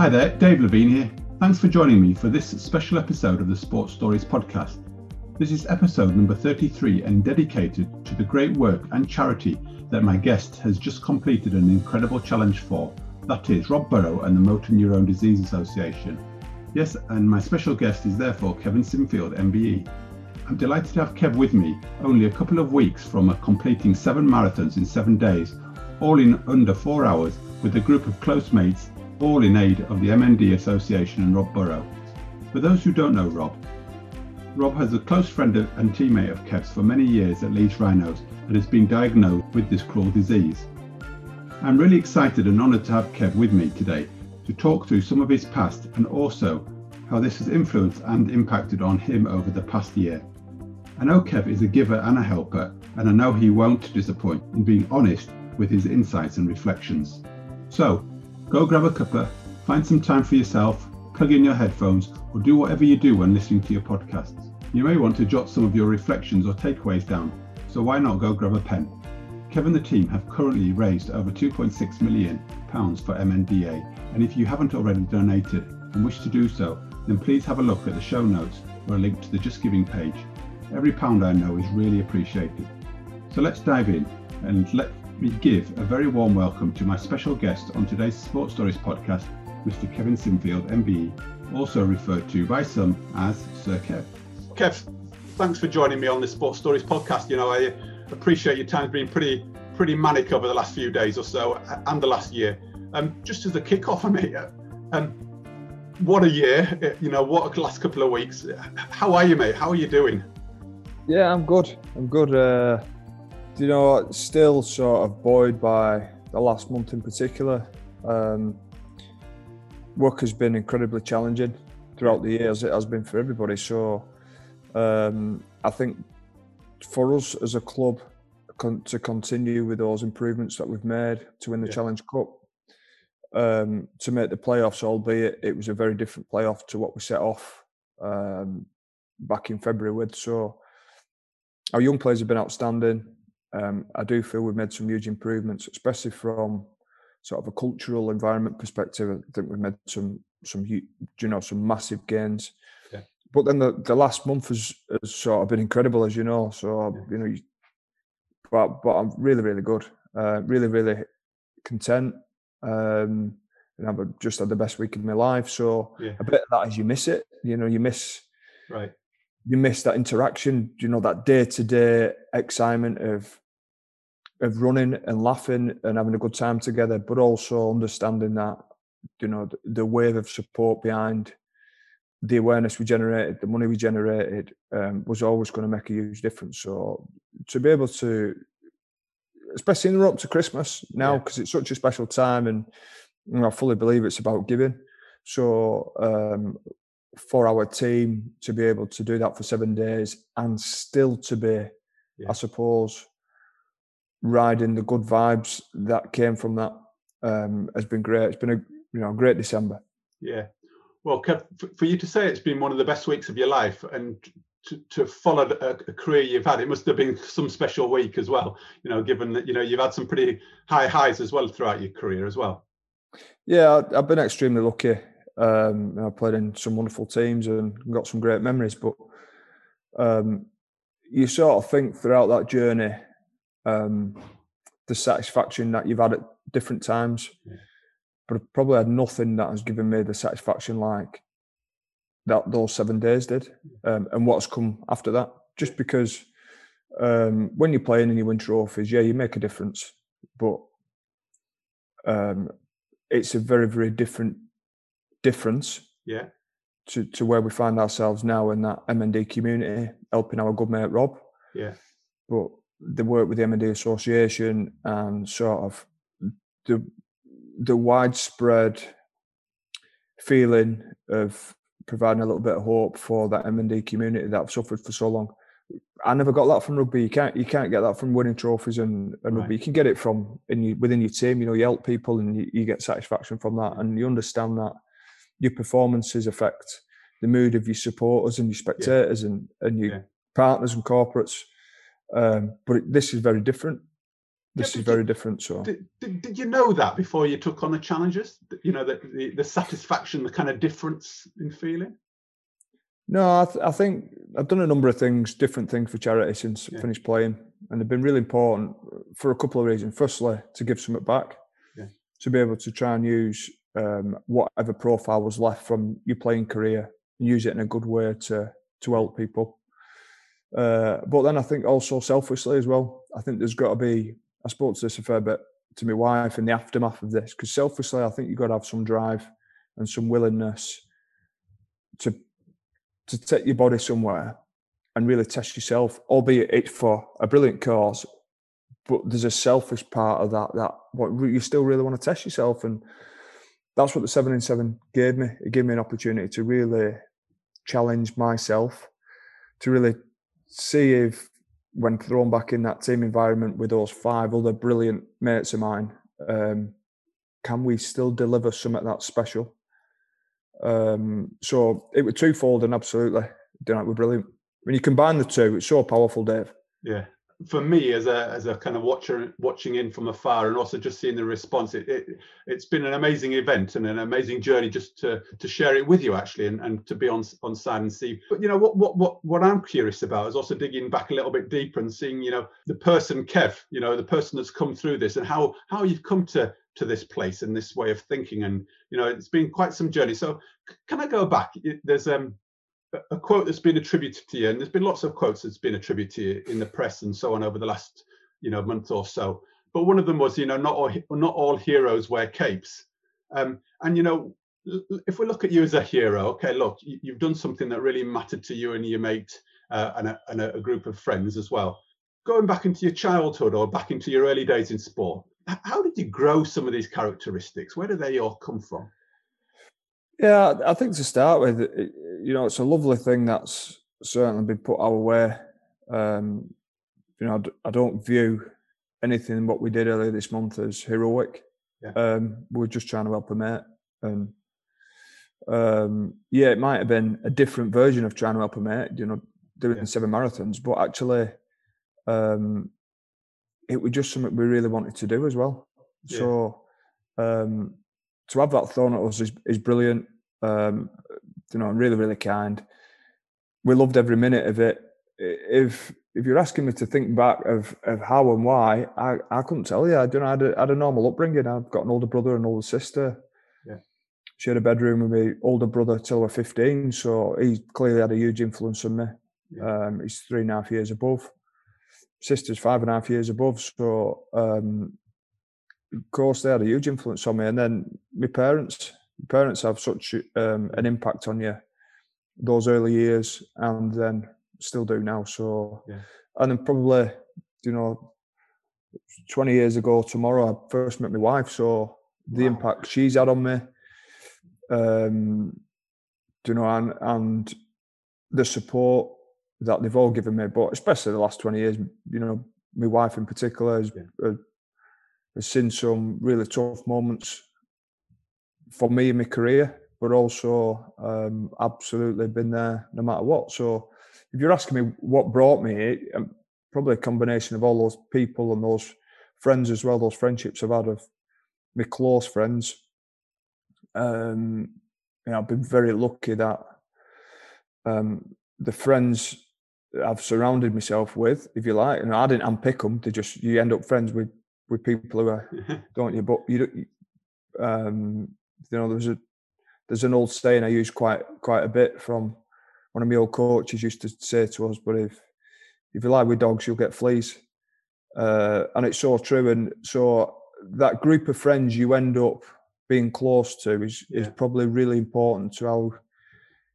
Hi there, Dave Levine here. Thanks for joining me for this special episode of the Sports Stories podcast. This is episode number 33 and dedicated to the great work and charity that my guest has just completed an incredible challenge for. That is Rob Burrow and the Motor Neurone Disease Association. Yes, and my special guest is therefore Kevin Sinfield, MBE. I'm delighted to have Kev with me only a couple of weeks from completing seven marathons in seven days, all in under four hours, with a group of close mates, all in aid of the MND Association and Rob Burrow. For those who don't know Rob, Rob has a close friend and teammate of Kev's for many years at Leeds Rhinos and has been diagnosed with this cruel disease. I'm really excited and honoured to have Kev with me today to talk through some of his past and also how this has influenced and impacted on him over the past year. I know Kev is a giver and a helper, and I know he won't disappoint in being honest with his insights and reflections. So, go grab a cuppa, find some time for yourself, plug in your headphones, or do whatever you do when listening to your podcasts. You may want to jot some of your reflections or takeaways down, so why not go grab a pen? Kev and the team have currently raised over 2.6 million pounds for MNDA, and if you haven't already donated and wish to do so, then please have a look at the show notes or a link to the Just Giving page. Every pound I know is really appreciated. So let's dive in and let me give a very warm welcome to my special guest on today's Sports Stories podcast, Mr. Kevin Sinfield, MBE, also referred to by some as Sir Kev. Kev, thanks for joining me on the Sports Stories podcast. You know, I appreciate your time's been pretty pretty manic over the last few days or so and the last year. Um, just as a kick-off, I mean, um, what a year! You know, what a last couple of weeks. How are you, mate? How are you doing? Yeah, I'm good. I'm good. Uh, you know, still sort of buoyed by the last month in particular. Um, work has been incredibly challenging throughout the years. It has been for everybody. So um, I think for us as a club con- to continue with those improvements that we've made to win the yeah. Challenge Cup, um, to make the playoffs, albeit it was a very different playoff to what we set off um, back in February with. So our young players have been outstanding. Um, I do feel we've made some huge improvements, especially from sort of a cultural environment perspective. I think we've made some some you know some massive gains. Yeah. But then the, the last month has, has sort of been incredible, as you know. So yeah. you know, but but I'm really really good, uh, really really content. Um, and I've just had the best week of my life. So yeah. a bit of that is you miss it. You know, you miss right. You miss that interaction. You know that day to day excitement of of running and laughing and having a good time together, but also understanding that you know the, the wave of support behind the awareness we generated, the money we generated, um, was always going to make a huge difference. So to be able to, especially in the run up to Christmas now, because yeah. it's such a special time, and you know, I fully believe it's about giving. So um, for our team to be able to do that for seven days and still to be, yeah. I suppose, riding the good vibes that came from that um, has been great. It's been a you know great December. Yeah, well, Kev, for you to say it's been one of the best weeks of your life and to, to follow a, a, career you've had, it must have been some special week as well. You know, given that you know you've had some pretty high highs as well throughout your career as well. Yeah, I've been extremely lucky. Um, I played in some wonderful teams and got some great memories, but um, you sort of think throughout that journey um, the satisfaction that you've had at different times. Yeah. But I've probably had nothing that has given me the satisfaction like that those seven days did, um, and what's come after that. Just because um, when you're playing and you win trophies, yeah, you make a difference, but um, it's a very, very different difference. Yeah. To, to where we find ourselves now in that MND community, helping our good mate Rob. Yeah. But the work with the MND Association and sort of the the widespread feeling of providing a little bit of hope for that MND community that have suffered for so long. I never got that from rugby. You can't you can't get that from winning trophies and, and right. rugby. You can get it from in you, within your team. You know, you help people and you, you get satisfaction from that, and you understand that your performances affect the mood of your supporters and your spectators yeah. and and your yeah. partners and corporates. Um, but this is very different. this Yeah, is did you- very different. So Did, did, did you know that before you took on the challenges? You know, the, the, the satisfaction, the kind of difference in feeling? no, I, th- I think I've done a number of things, different things for charity since I finished playing, and they've been really important for a couple of reasons. Firstly, to give something back, Yeah. to be able to try and use um, whatever profile was left from your playing career and use it in a good way to to help people. Uh, but then I think also selfishly as well. I think there's got to be. I spoke to this a fair bit to my wife in the aftermath of this because selfishly, I think you've got to have some drive and some willingness to to take your body somewhere and really test yourself, albeit it's for a brilliant cause. But there's a selfish part of that that what you still really want to test yourself, and that's what the seven in seven gave me. It gave me an opportunity to really challenge myself, to really see if when thrown back in that team environment with those five other brilliant mates of mine, um, can we still deliver some something that special? Um, so it was twofold and absolutely, you know, brilliant. When you combine the two, it's so powerful, Dave. Yeah. For me, as a as a kind of watcher watching in from afar, and also just seeing the response, it, it it's been an amazing event and an amazing journey just to to share it with you actually, and, and to be on on side and see. But you know what what what what I'm curious about is also digging back a little bit deeper and seeing you know the person Kev, you know the person that's come through this and how how you've come to to this place and this way of thinking, and you know it's been quite some journey. So can I go back? There's um a- quote that's been attributed to you, and there's been lots of quotes that's been attributed to you in the press and so on over the last, you know, month or so. But one of them was, you know, not all not all heroes wear capes. Um, and you know, if we look at you as a hero, okay, look, you, you've done something that really mattered to you and your mate uh, and, a, and a group of friends as well. Going back into your childhood or back into your early days in sport, how did you grow some of these characteristics? Where do they all come from? Yeah, I think to start with, you know, it's a lovely thing that's certainly been put our way. Um, you know, I don't view anything what we did earlier this month as heroic. Yeah. Um, we're just trying to help a mate, and um, yeah, it might have been a different version of trying to help a mate. You know, doing Yeah. seven marathons, but actually, um, it was just something we really wanted to do as well. Yeah. So um, to have that thrown at us is, is brilliant. Um, you know, really, really kind. We loved every minute of it. If if you're asking me to think back of, of how and why, I, I couldn't tell you. I don't know. I had, a, I had a normal upbringing. I've got an older brother and older sister. Yeah. She had a bedroom with my older brother till we're 15, so he clearly had a huge influence on me. Yeah. Um, he's three and a half years above. Sister's five and a half years above. So, um, of course, they had a huge influence on me. And then my parents, parents have such um, an impact on you those early years, and then still do now. So, Yeah. and then probably, you know, 20 years ago tomorrow, I first met my wife. So, the Wow. impact she's had on me, um, you know, and, and the support that they've all given me, but especially the last 20 years, you know, my wife in particular has, Yeah. has seen some really tough moments for me in my career, but also um, absolutely been there no matter what. So if you're asking me what brought me, it, um, probably a combination of all those people and those friends as well, those friendships I've had of my close friends. Um, you know, I've been very lucky that um, the friends I've surrounded myself with, if you like, and I didn't unpick them. They just you end up friends with with people who are, don't you? But you don't. you- Um, you know, there's a there's an old saying I use quite quite a bit from one of my old coaches used to say to us. But if if you lie with dogs, you'll get fleas, uh, and it's so true. And so that group of friends you end up being close to is is probably really important to how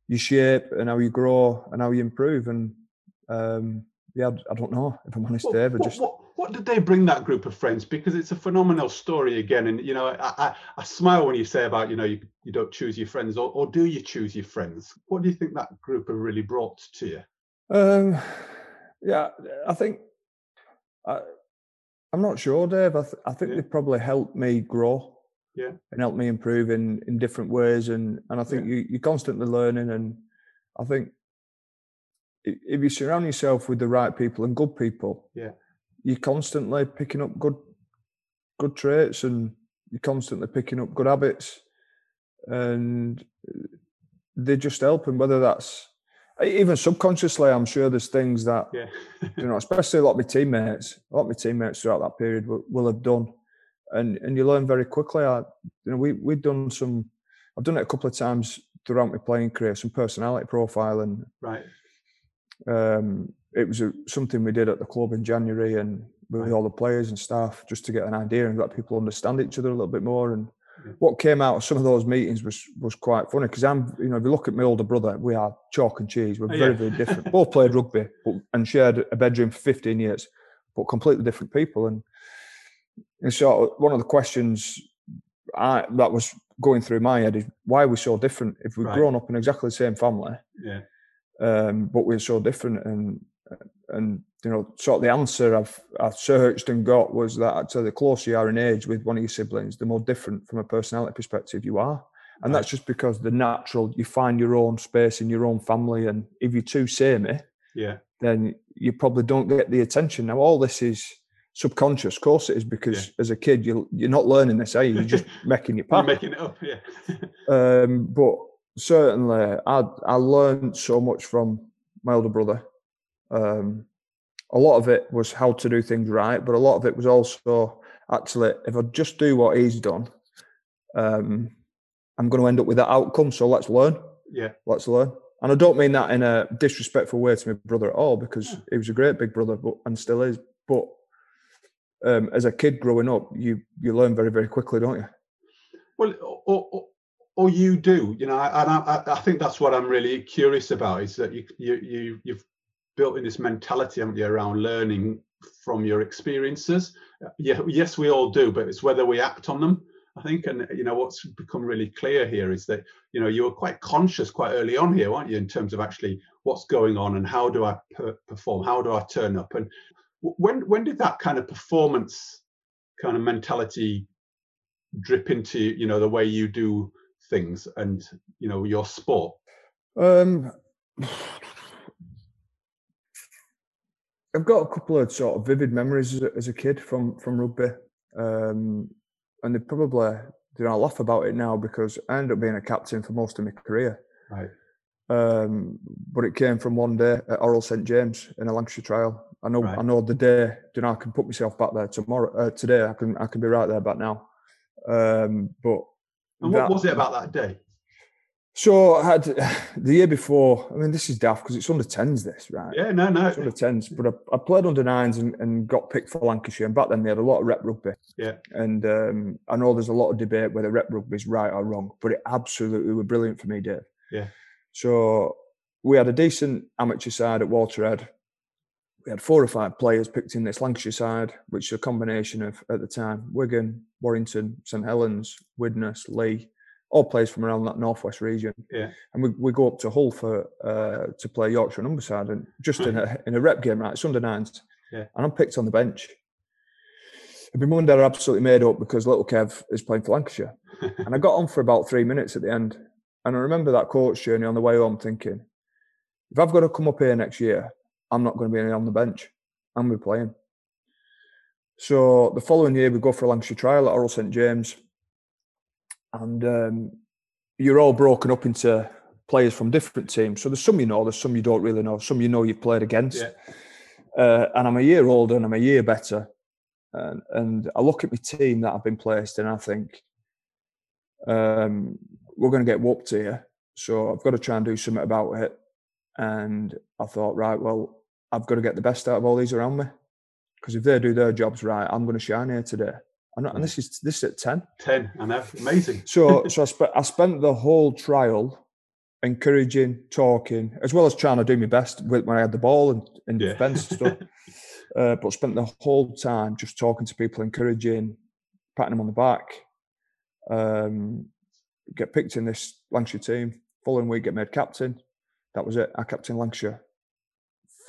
you shape and how you grow and how you improve. And um, yeah, I, don't know if I'm honest, What, Dave. I just what, what did they bring that group of friends? Because it's a phenomenal story again, and you know, I, I, I smile when you say about you know you, you don't choose your friends, or, or do you choose your friends? What do you think that group have really brought to you? Um, yeah, I think I, I'm not sure, Dave. I, th- I think Yeah. they probably helped me grow. Yeah. and helped me improve in in different ways. And and I think you you're constantly learning. And I think if you surround yourself with the right people and good people, Yeah. You're constantly picking up good good traits and you're constantly picking up good habits and they just help and whether that's even subconsciously i'm sure there's things that Yeah. you know especially a lot of my teammates a lot of my teammates throughout that period will, will have done and and you learn very quickly I, you know we we've done some i've done it a couple of times throughout my playing career some personality profiling right. um, it was a, something we did at the club in January and with all the players and staff just to get an idea and let people understand each other a little bit more. And what came out of some of those meetings was was quite funny because I'm, you know, if you look at my older brother, we are chalk and cheese. We're Oh, very, yeah. very different. Both played rugby but, and shared a bedroom for 15 years, but completely different people. And and so one of the questions I, that was going through my head is why are we so different? If we've Right. grown up in exactly the same family, Yeah. um, but we're so different. And and you know, sort of the answer I've I searched and got was that actually the closer you are in age with one of your siblings, the more different from a personality perspective you are. And that's just because the natural you find your own space in your own family, and if you're too samey, Yeah. then you probably don't get the attention. Now, all this is subconscious, of course it is, because as a kid you you're not learning this, are you? You're just making your path. making it up. Yeah. Um, but certainly, I I learned so much from my older brother. Um, a lot of it was how to do things right, but a lot of it was also actually if I just do what he's done, um, I'm going to end up with that outcome. So let's learn. yeah. Let's learn. And I don't mean that in a disrespectful way to my brother at all, because Yeah. he was a great big brother, but and still is. But um, as a kid growing up, you you learn very very quickly, don't you? Well, or, or, or you do, you know, and I, I, I think that's what I'm really curious about is that you, you, you, you've built in this mentality, haven't you, around learning from your experiences. Yeah, yes, we all do, but it's whether we act on them. I think, and you know, what's become really clear here is that you know you were quite conscious quite early on here, weren't you, in terms of actually what's going on and how do I per- perform, how do I turn up, and when when did that kind of performance kind of mentality drip into you know the way you do things and you know your sport Um, I've got a couple of sort of vivid memories as a, as a kid from from rugby, um, and they probably you know I laugh about it now because I ended up being a captain for most of my career. right Um, but it came from one day at Orrell St James in a Lancashire trial. I know Right. I know the day. You know I can put myself back there tomorrow. Uh, today I can I can be right there back now. Um, but and that- what was it about that day So I had the year before. I mean, this is daft because it's under tens. This right? yeah no no It's under tens, but I, I played under nines and, and got picked for Lancashire. And back then they had a lot of rep rugby. Yeah. And um, I know there's a lot of debate whether rep rugby is right or wrong, but it absolutely were brilliant for me, Dave. Yeah. So we had a decent amateur side at Waterhead. We had four or five players picked in this Lancashire side, which is a combination of at the time Wigan, Warrington, St Helens, Widnes, Leigh, all players from around that northwest region. Yeah. And we, we go up to Hull for uh, to play Yorkshire and Humberside, and just in a in a rep game, right? It's under nines, Yeah. and I'm picked on the bench. And my mum and are absolutely made up because little Kev is playing for Lancashire, and I got on for about three minutes at the end. And I remember that coach journey on the way home, thinking, if I've got to come up here next year, I'm not going to be on the bench. I'm going to be playing. So the following year, we go for a Lancashire trial at Orrell St James, and um, you're all broken up into players from different teams. So there's some you know, there's some you don't really know, some you know you've played against. Yeah. Uh, and I'm a year older and I'm a year better. And, and I look at my team that I've been placed in, and I think um, we're going to get whooped here. So I've got to try and do something about it. And I thought, right, well, I've got to get the best out of all these around me. Because if they do their jobs right, I'm going to shine here today. And, and this is this is at 10. 10 i know amazing So, so I, spe- I spent the whole trial encouraging, talking, as well as trying to do my best with, when I had the ball and in Yeah. defence and stuff. Uh, but spent the whole time just talking to people, encouraging, patting them on the back. Um, get picked in this Lancashire team. Following week, get made captain. That was it. I captained Lancashire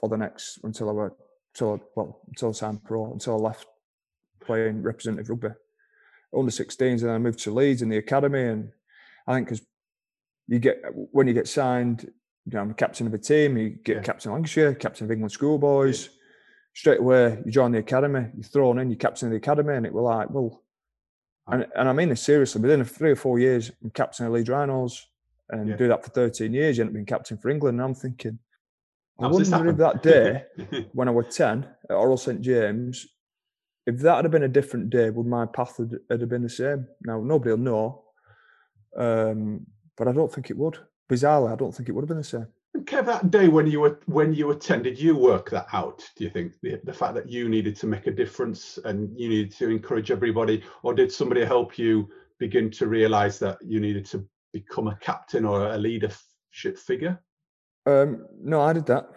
for the next until I were until I- well until I signed pro until I left playing representative rugby under 16s and then I moved to Leeds in the academy and I think because you get when you get signed you know I'm captain of a team you get Yeah. captain of Lancashire captain of England schoolboys straight away you join the academy, you're thrown in, you're captain of the academy, and it was like, well, and, and I mean this seriously. Within three or four years, I'm captain of Leeds Rhinos, and yeah. do that for 13 years. You end up being captain for England, and I'm thinking, I wonder if that day when I was 10 at Orrell St James, if that had been a different day, would my path have, have been the same? Now nobody will know, um, but I don't think it would. Bizarrely, I don't think it would have been the same. And Kev, that day when you were when you attended, you work that out? Do you think the, the fact that you needed to make a difference and you needed to encourage everybody, or did somebody help you begin to realise that you needed to become a captain or a leadership figure? Um, no, I did that.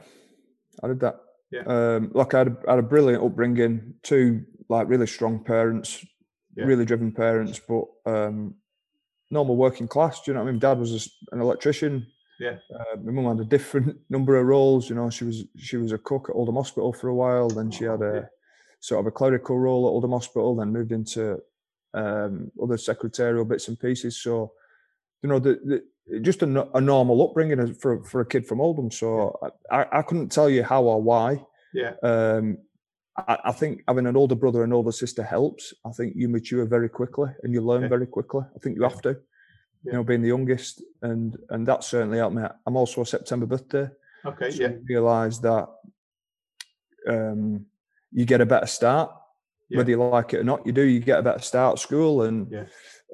I did that. Yeah. Um, like I had, a, I had a brilliant upbringing, two like really strong parents, yeah. really driven parents, but um, normal working class. Do you know what I mean? Dad was an electrician. Yeah. Uh, my mum had a different number of roles. You know, she was she was a cook at Oldham Hospital for a while. Then she had a yeah. sort of a clerical role at Oldham Hospital. Then moved into um, other secretarial bits and pieces. So, you know, the, the just a, a, normal upbringing for for a kid from Oldham. So I, I couldn't tell you how or why. Yeah. Um, I, I, think having an older brother and older sister helps. I think you mature very quickly and you learn yeah. very quickly. I think you have to yeah. you know, being the youngest, and and that certainly helped me. I'm also a September birthday. Okay, so yeah. Realise that um, you get a better start, yeah. whether you like it or not. You do. You get a better start at school, and yeah.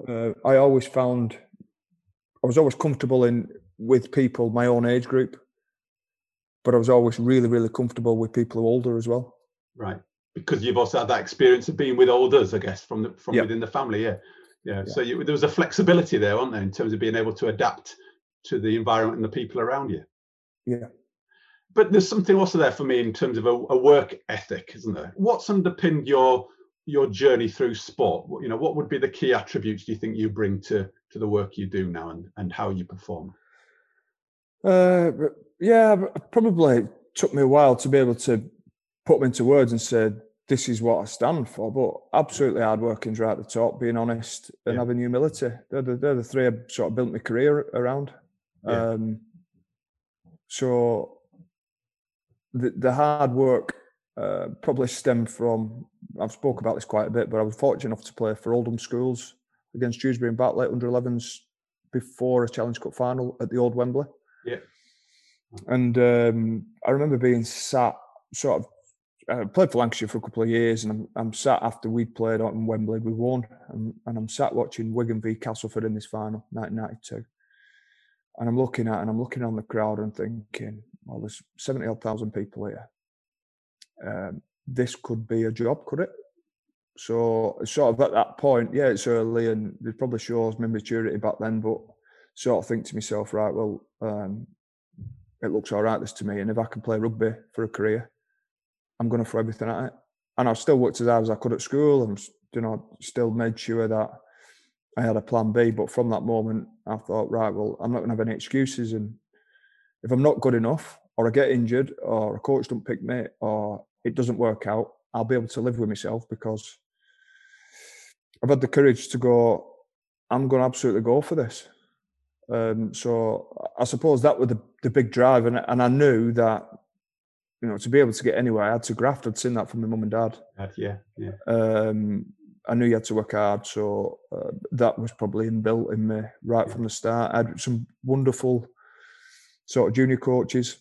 uh, I always found I was always comfortable in with people my own age group, but I was always really, really comfortable with people who are older as well. Right, because you've also had that experience of being with olders, I guess, from the, from within the family. Yeah. Yeah. So you, there was a flexibility there, wasn't there, in terms of being able to adapt to the environment and the people around you. Yeah. But there's something also there for me in terms of a, a work ethic, isn't there? What's underpinned your your journey through sport? You know, what would be the key attributes do you think you bring to to the work you do now and and how you perform? Uh, yeah, probably took me a while to be able to put them into words and say this is what I stand for. But absolutely hard working right at the top, being honest and yeah. having humility. They're the, they're the three I sort of built my career around. Yeah. Um, so the, the hard work uh, probably stemmed from, I've spoke about this quite a bit, but I was fortunate enough to play for Oldham Schools against Dewsbury and Batley under 11s before a Challenge Cup final at the old Wembley. Yeah. And um, I remember being sat sort of I played for Lancashire for a couple of years, and I'm, I'm sat after we played out in Wembley, we won, and, and I'm sat watching Wigan v Castleford in this final, 1992, and I'm looking at and I'm looking on the crowd and thinking, well, there's seventy odd thousand people here. Um, this could be a job, could it? So sort of at that point, yeah, it's early, and it probably shows my maturity back then, but sort of think to myself, right, well, um, it looks all right this to me, and if I can play rugby for a career I'm going to throw everything at it. And I've still worked as hard as I could at school and, you know, still made sure that I had a plan B. But from that moment, I thought, right, well, I'm not going to have any excuses. And if I'm not good enough, or I get injured, or a coach don't pick me, or it doesn't work out, I'll be able to live with myself because I've had the courage to go, I'm going to absolutely go for this. Um, so I suppose that was the, the big drive. And, and I knew that you know, to be able to get anywhere, I had to graft. I'd seen that from my mum and dad. Yeah, yeah. Um, I knew you had to work hard, so uh, that was probably inbuilt in me right yeah. from the start. I had some wonderful sort of junior coaches.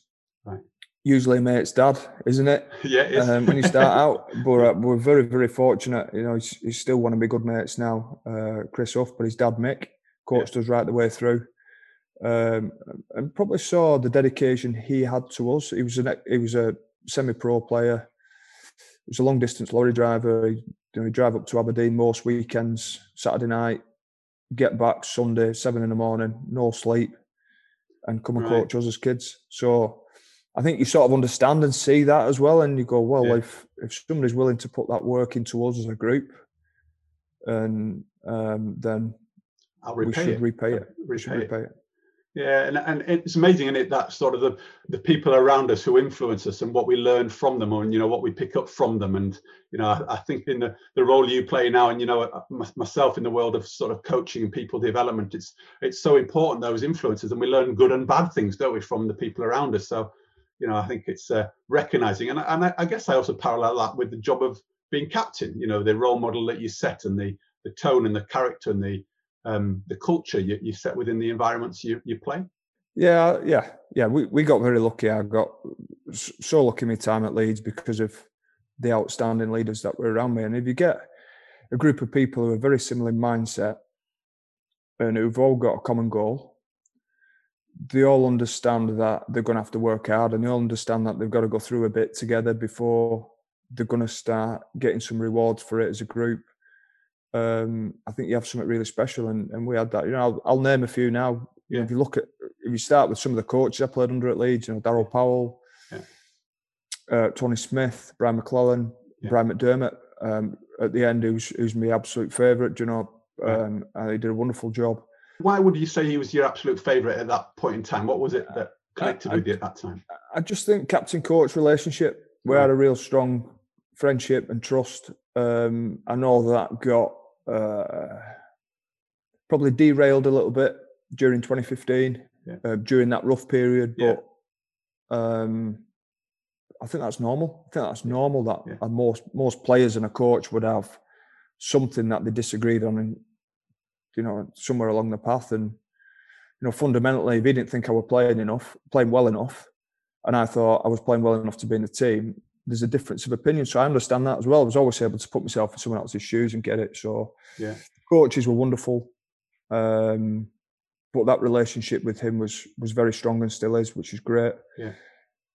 Usually, mate's dad, isn't it? Yeah, it um, when you start out, but uh, we're very, very fortunate. You know, he's, he's still one of my good mates now, uh, Chris Huff, but his dad Mick coached yeah. us right the way through um, and probably saw the dedication he had to us. He was a he was a semi-pro player. He was a long distance lorry driver. He, you know, he drive up to Aberdeen most weekends, Saturday night, get back Sunday seven in the morning, no sleep, and come and right. coach us as kids. So I think you sort of understand and see that as well, and you go, well, yeah. if if somebody's willing to put that work into us as a group, and um, then we should it. repay it. Repay, should repay it. Yeah, and, and it's amazing, isn't it? That sort of the, the people around us who influence us and what we learn from them, and you know what we pick up from them. And you know, I, I think in the, the role you play now, and you know, uh, myself in the world of sort of coaching and people development, it's it's so important those influences, and we learn good and bad things, don't we, from the people around us. So you know, I think it's uh, recognizing, and, and I, I, guess I also parallel that with the job of being captain. You know, the role model that you set and the the tone and the character and the um, the culture you, you set within the environments you, you play. Yeah, yeah, yeah. We we got very lucky. I got so lucky my time at Leeds because of the outstanding leaders that were around me. And if you get a group of people who are very similar in mindset and who've all got a common goal, they all understand that they're going to have to work hard and they all understand that they've got to go through a bit together before they're going to start getting some rewards for it as a group. Um, I think you have something really special, and, and we had that. You know, I'll, I'll name a few now. Yeah. if you look at, if you start with some of the coaches I played under at Leeds, you know, Daryl Powell, yeah. uh, Tony Smith, Brian McClennan, yeah. Brian McDermott. Um, at the end, who's who's my absolute favourite. You know, um, and he did a wonderful job. Why would you say he was your absolute favourite at that point in time? What was it that connected I, with you at that time? I just think captain coach relationship. We had a real strong friendship and trust. Um, I know that got uh, probably derailed a little bit during 2015, yeah. uh, during that rough period. But yeah. um, I think that's normal. I think that's normal that yeah. most most players and a coach would have something that they disagreed on, and you know, somewhere along the path. And you know, fundamentally, if he didn't think I was playing enough, playing well enough, and I thought I was playing well enough to be in the team, there's a difference of opinion. So I understand that as well. I was always able to put myself in someone else's shoes and get it. So yeah, coaches were wonderful. Um, but that relationship with him was was very strong and still is, which is great. Yeah.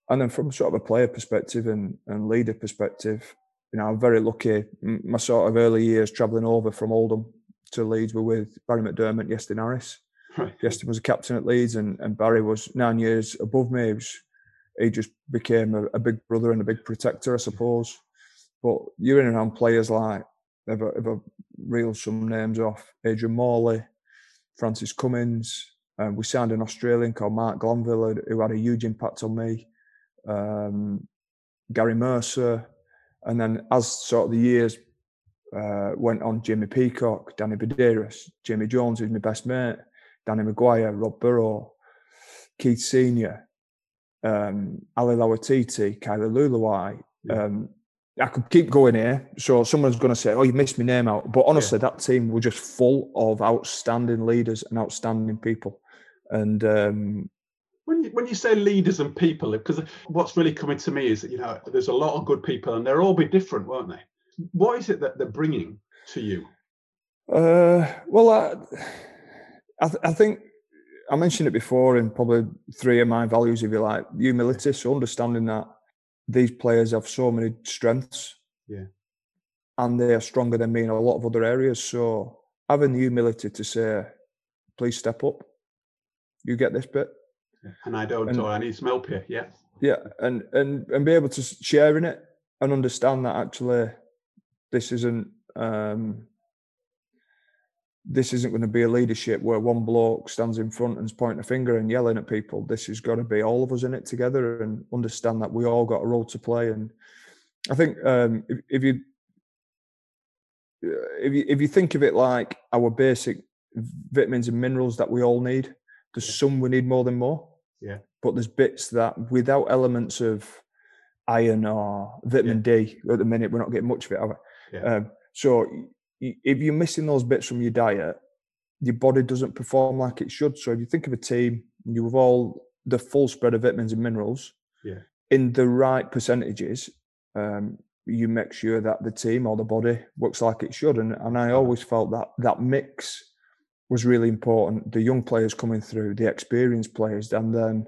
And then from sort of a player perspective and, and leader perspective, you know, I'm very lucky. My sort of early years travelling over from Oldham to Leeds were with Barry McDermott, Iestyn Harris. Right. Iestyn was a captain at Leeds, and, and Barry was nine years above me. He, was, he just became a, a, big brother and a big protector, I suppose. But you're in and around players like, if I, if I reel some names off, Adrian Morley, Francis Cummins. Um, we signed an Australian called Marc Glanville, who had a huge impact on me. Um, Gary Mercer, and then as sort of the years uh, went on, Jamie Peacock, Danny Buderus, Jamie Jones, who's my best mate, Danny McGuire, Rob Burrow, Keith Senior, um, Ali Lauitiiti, Kylie Leuluai. Yeah. Um, I could keep going here. So someone's going to say, "Oh, you missed my name out," but honestly, yeah. that team were just full of outstanding leaders and outstanding people. And um, when you, when you say leaders and people, because what's really coming to me is that you know there's a lot of good people, and they'll all be different, won't they? What is it that they're bringing to you? Uh, well, I, I, th- I think I mentioned it before in probably three of my values, if you like, humility. So understanding that these players have so many strengths. Yeah. And they are stronger than me in a lot of other areas. So having the humility to say, please step up. You get this bit. And I don't, and, or I need some help here. Yeah. Yeah. And and and be able to share in it and understand that actually this isn't um this isn't going to be a leadership where one bloke stands in front and's pointing a finger and yelling at people. This has got to be all of us in it together and understand that we all got a role to play. And I think um, if, if you if you if you think of it like our basic vitamins and minerals that we all need, there's yeah. some we need more than more. Yeah. But there's bits that without elements of iron or vitamin yeah. D at the minute we're not getting much of it. Yeah. Um, so if you're missing those bits from your diet, your body doesn't perform like it should. So if you think of a team, you have all the full spread of vitamins and minerals yeah. in the right percentages, um, you make sure that the team or the body works like it should. And and I always felt that that mix was really important. The young players coming through, the experienced players, and then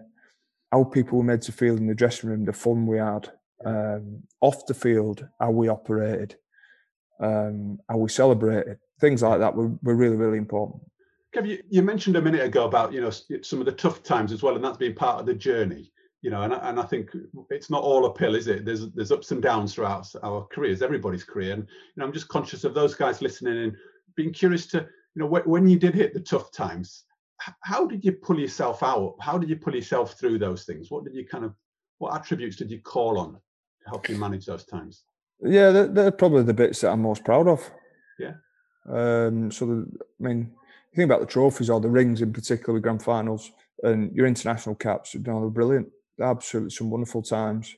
how people were made to feel in the dressing room, the fun we had, um, off the field, how we operated um, how we celebrated, things like that were, were really, really important. Kev, you, you mentioned a minute ago about you know some of the tough times as well, and that's been part of the journey. You know, and, and I think it's not all uphill, is it? There's there's ups and downs throughout our careers, everybody's career, and you know, I'm just conscious of those guys listening and being curious to you know when you did hit the tough times, how did you pull yourself out? How did you pull yourself through those things? What did you kind of what attributes did you call on to help you manage those times? Yeah, they're, they're, probably the bits that I'm most proud of. Yeah. Um, so, the, I mean, you think about the trophies or the rings in particular with grand finals and your international caps, you know, they're brilliant. absolutely some wonderful times.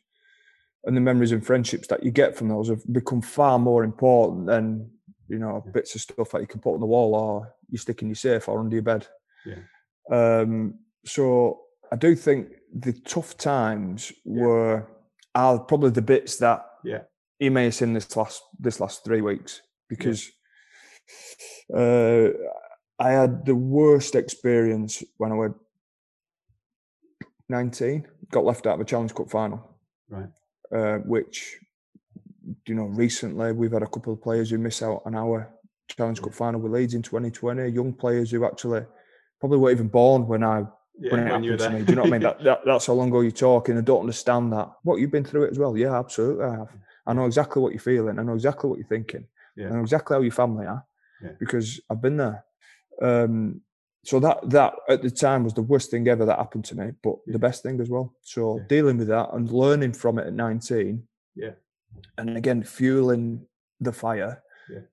And the memories and friendships that you get from those have become far more important than you know bits of stuff that you can put on the wall or you stick in your safe or under your bed. Yeah. Um, so I do think the tough times Yeah. were are probably the bits that Yeah. You may have seen this last this last three weeks because uh, I had the worst experience when I was 19, got left out of a Challenge Cup final. Right. Uh, which, you know, recently we've had a couple of players who miss out on our Challenge Cup final with Leeds in 2020, young players who actually probably weren't even born when I Yeah, when it when happened to me. Do you know what I mean? That, that, that's how long ago you're talking. I don't understand that. What you've been through it as well? Yeah, absolutely. I have. I know exactly what you're feeling. I know exactly what you're thinking. Yeah. I know exactly how your family are Yeah. because I've been there. Um, so that that at the time was the worst thing ever that happened to me, but Yeah. the best thing as well. So dealing with that and learning from it at 19, Yeah. and again fueling the fire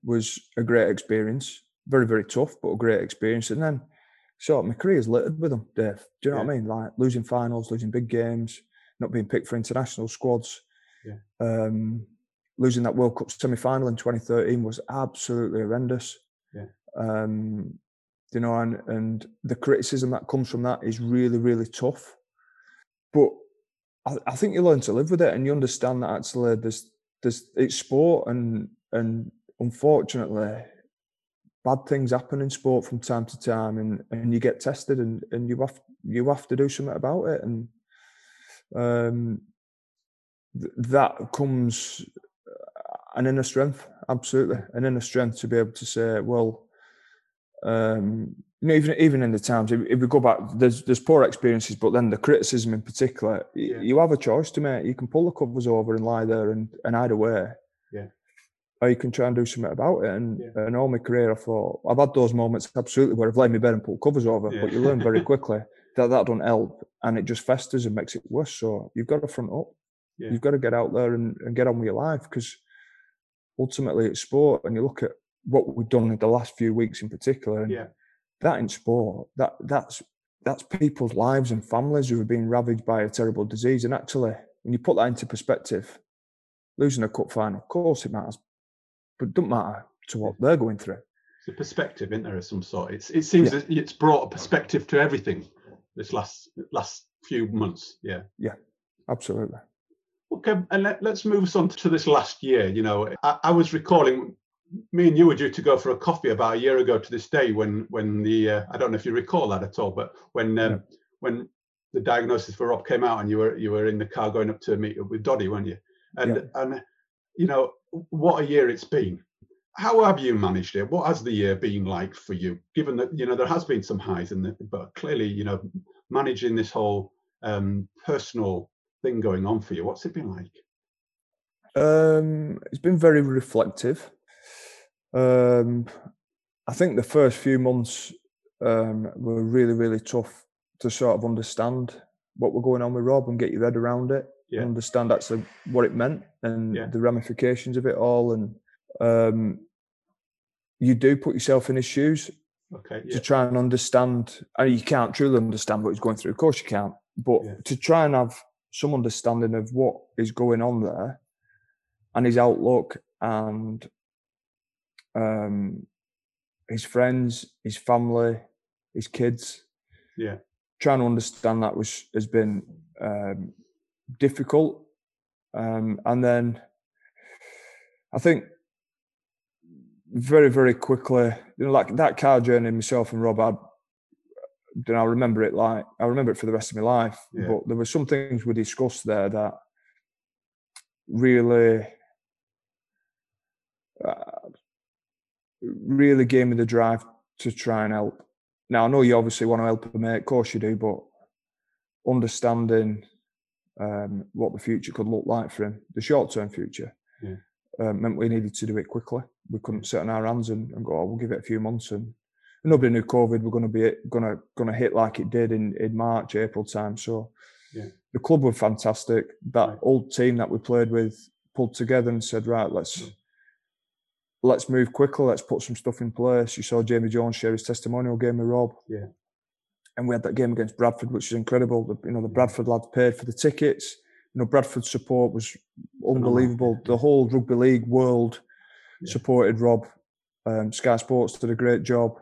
was a great experience. Very very tough, but a great experience. And then of my career's littered with them, Dave. Do you know what I mean? Like losing finals, losing big games, not being picked for international squads. Yeah. Um, losing that World Cup semi final in 2013 was absolutely horrendous. Yeah. Um, you know, and, and the criticism that comes from that is really, really tough. But I, I think you learn to live with it and you understand that actually there's there's it's sport and and unfortunately bad things happen in sport from time to time and, and you get tested and, and you have you have to do something about it and um that comes uh, an inner strength absolutely an inner strength to be able to say well um you know even even in the times if, if we go back there's there's poor experiences but then the criticism in particular y- Yeah. you have a choice to make you can pull the covers over and lie there and, and hide away Yeah. or you can try and do something about it and Yeah. and all my career I thought I've had those moments absolutely where I've laid my bed and pulled covers over Yeah. but you learn very quickly that that don't help and it just festers and makes it worse so you've got to front up Yeah. you've got to get out there and, and get on with your life because ultimately it's sport and you look at what we've done in the last few weeks in particular and Yeah. that in sport that that's that's people's lives and families who are being ravaged by a terrible disease and actually when you put that into perspective losing a cup final of course it matters but it doesn't matter to what they're going through It's a perspective, isn't there, of some sort? It's, it seems Yeah. it's brought a perspective to everything this last last few months. Yeah. Yeah. absolutely Okay, and let, let's move us on to this last year. You know, I, I was recalling me and you were due to go for a coffee about a year ago to this day when when the uh, I don't know if you recall that at all, but when um, No. when the diagnosis for Rob came out and you were you were in the car going up to meet up with Doddy, weren't you? And Yeah. and you know what a year it's been. How have you managed it? What has the year been like for you? Given that you know there has been some highs and but clearly you know managing this whole um, personal thing going on for you. What's it been like? Um, it's been very reflective. Um, I think the first few months um, were really, really tough to sort of understand what were going on with Rob and get your head around it. Yeah. Understand actually what it meant and Yeah. the ramifications of it all. And um, you do put yourself in his shoes Okay. to try and understand. And you can't truly understand what he's going through. Of course, you can't. But Yeah. to try and have some understanding of what is going on there and his outlook and um, his friends, his family, his kids. Yeah. Trying to understand that was has been um, difficult, um, and then I think very very quickly, you know, like that car journey, myself and Rob had. Then I remember it like I remember it for the rest of my life. Yeah. But there were some things we discussed there that really uh, really gave me the drive to try and help. Now I know you obviously want to help a mate, of course you do, but understanding um, what the future could look like for him, the short term future, Yeah. uh, meant we needed to do it quickly. We couldn't sit on our hands and, and go, oh, we'll give it a few months. And nobody knew COVID were going to be going to going to hit like it did in in March, April time. So Yeah. the club were fantastic. That Right. old team that we played with pulled together and said, right, let's Mm. let's move quickly. Let's put some stuff in place. You saw Jamie Jones share his testimonial game with Rob. Yeah. and we had that game against Bradford, which was incredible. The, you know, the Bradford lads paid for the tickets. You know, Bradford's support was unbelievable. The whole rugby league world yeah. supported Rob. Um, Sky Sports did a great job.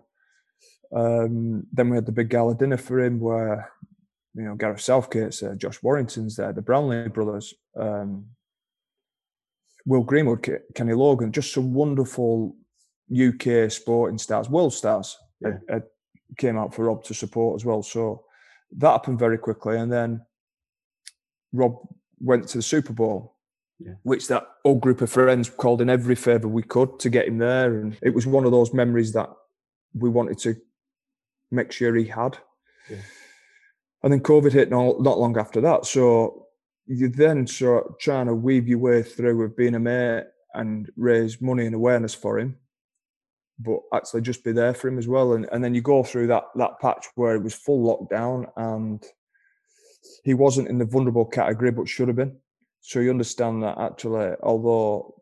Um, then we had the big gala dinner for him, where you know Gareth Southgate's there, Josh Warrington's there, the Brownlee brothers, um, Will Greenwood, Kenny Logan, just some wonderful UK sporting stars, world stars, yeah. had, had came out for Rob to support as well. So that happened very quickly, and then Rob went to the Super Bowl, yeah. which that old group of friends called in every favour we could to get him there, and it was one of those memories that we wanted to make sure he had. Yeah. And then COVID hit not, not long after that, so you then start trying to weave your way through with being a mate and raise money and awareness for him but actually just be there for him as well. And, and then you go through that that patch where it was full lockdown and he wasn't in the vulnerable category, but should have been. So you understand that actually, although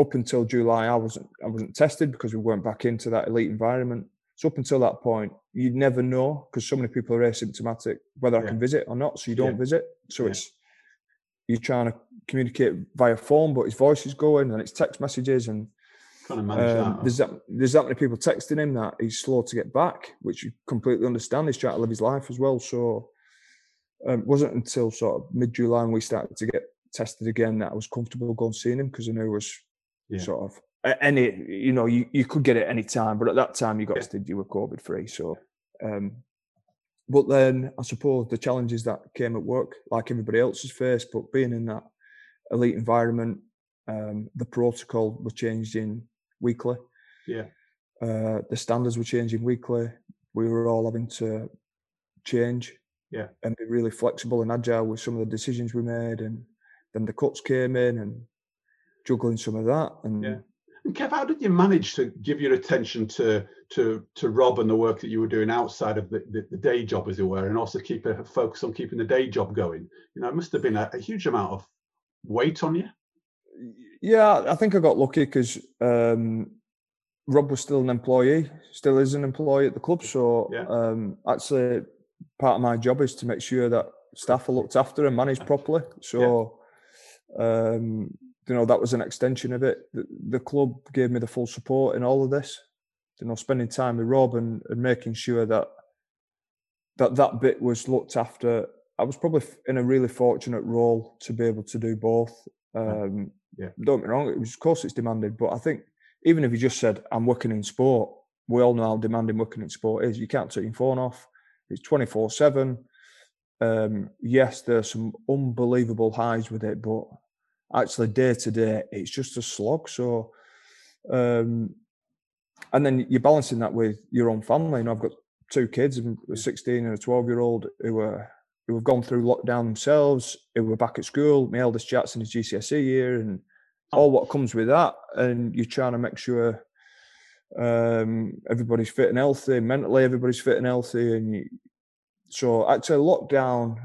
up until July I wasn't I wasn't tested because we weren't back into that elite environment. So up until that point, you'd never know because so many people are asymptomatic whether yeah. I can visit or not. So you don't yeah. visit. So yeah. it's you're trying to communicate via phone, but his voice is going and it's text messages and to manage um, that. There's that. There's that many people texting him that he's slow to get back, which you completely understand. He's trying to live his life as well. So um, it wasn't until sort of mid July when we started to get tested again that I was comfortable going seeing him because I knew it was sort of any you know you, you could get it any time, but at that time you got yeah. you were COVID free. So, um, but then I suppose the challenges that came at work, like everybody else has faced, but being in that elite environment, um, the protocol was changing weekly. Yeah. Uh, the standards were changing weekly. We were all having to change. Yeah. And be really flexible and agile with some of the decisions we made. And then the cuts came in and juggling some of that. And yeah. And Kev, how did you manage to give your attention to to to Rob and the work that you were doing outside of the, the, the day job, as it were, and also keep a focus on keeping the day job going? You know, it must have been a, a huge amount of weight on you. Yeah, I think I got lucky because um, Rob was still an employee, still is an employee at the club. So yeah. um, actually, part of my job is to make sure that staff are looked after and managed properly. So, yeah. um, you know, that was an extension of it. The, the, club gave me the full support in all of this. You know, spending time with Rob and, and making sure that that that bit was looked after. I was probably in a really fortunate role to be able to do both. Um, yeah. Don't get me wrong, it was, of course it's demanded, but I think even if you just said, I'm working in sport, we all know how demanding working in sport is. You can't turn your phone off. It's 24 7. Um, yes, there's some unbelievable highs with it, but actually day to day, it's just a slog. So, um, and then you're balancing that with your own family. You know, I've got two kids, a 16 and a 12 year old, who are who have gone through lockdown themselves, who were back at school. My eldest Jackson his GCSE year, and all what comes with that. And you're trying to make sure um, everybody's fit and healthy, mentally everybody's fit and healthy. And you, so actually, lockdown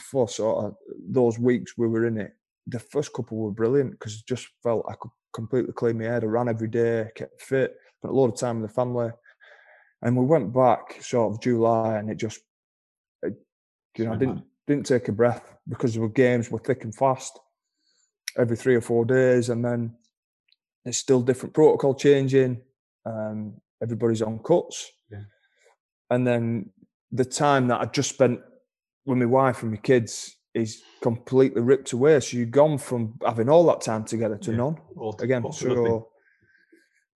for sort of those weeks we were in it, the first couple were brilliant because it just felt I could completely clean my head. I ran every day, kept fit, spent a lot of time with the family. And we went back sort of July, and it just it, you know, I didn't didn't take a breath because the games were thick and fast every three or four days, and then it's still different protocol changing. Um, everybody's on cuts, yeah. and then the time that I just spent with my wife and my kids is completely ripped away. So you've gone from having all that time together to yeah. none again. So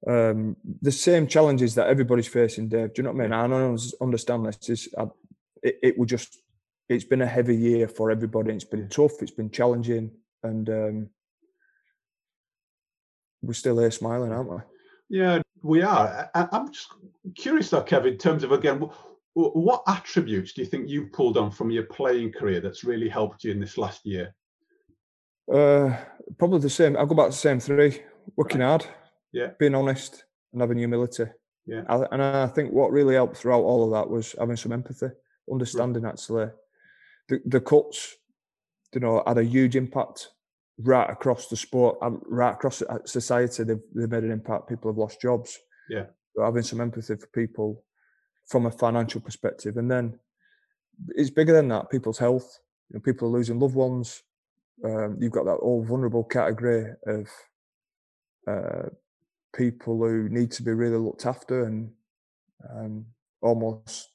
um, the same challenges that everybody's facing, Dave. Do you know what I mean? I don't understand this. Is it, it would just it's been a heavy year for everybody. It's been tough. It's been challenging, and um, we're still here smiling, aren't we? Yeah, we are. I, am just curious, though, Kevin, in terms of again, what attributes do you think you've pulled on from your playing career that's really helped you in this last year? Uh, probably the same. I'll go back to the same three: working hard, yeah, being honest, and having humility. Yeah, I, and I think what really helped throughout all of that was having some empathy, understanding right. actually the, the cuts, you know, had a huge impact right across the sport, um, right across society. They've, they've made an impact. People have lost jobs. Yeah. So having some empathy for people from a financial perspective. And then it's bigger than that. People's health, you know, people are losing loved ones. Um, you've got that all vulnerable category of uh, people who need to be really looked after and um, almost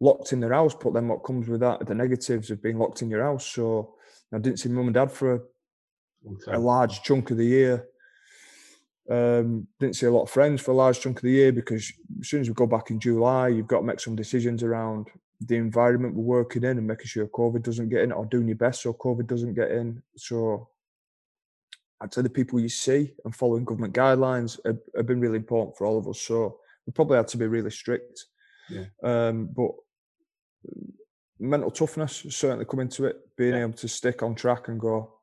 locked in their house. But then what comes with that, the negatives of being locked in your house. So I didn't see mum and dad for a, a large chunk of the year. Um, didn't see a lot of friends for a large chunk of the year because as soon as we go back in July, you've got to make some decisions around the environment we're working in and making sure COVID doesn't get in or doing your best so COVID doesn't get in. So I'd say the people you see and following government guidelines have, have been really important for all of us. So we probably had to be really strict. Yeah. Um, but mental toughness certainly come into it, being yeah. able to stick on track and go,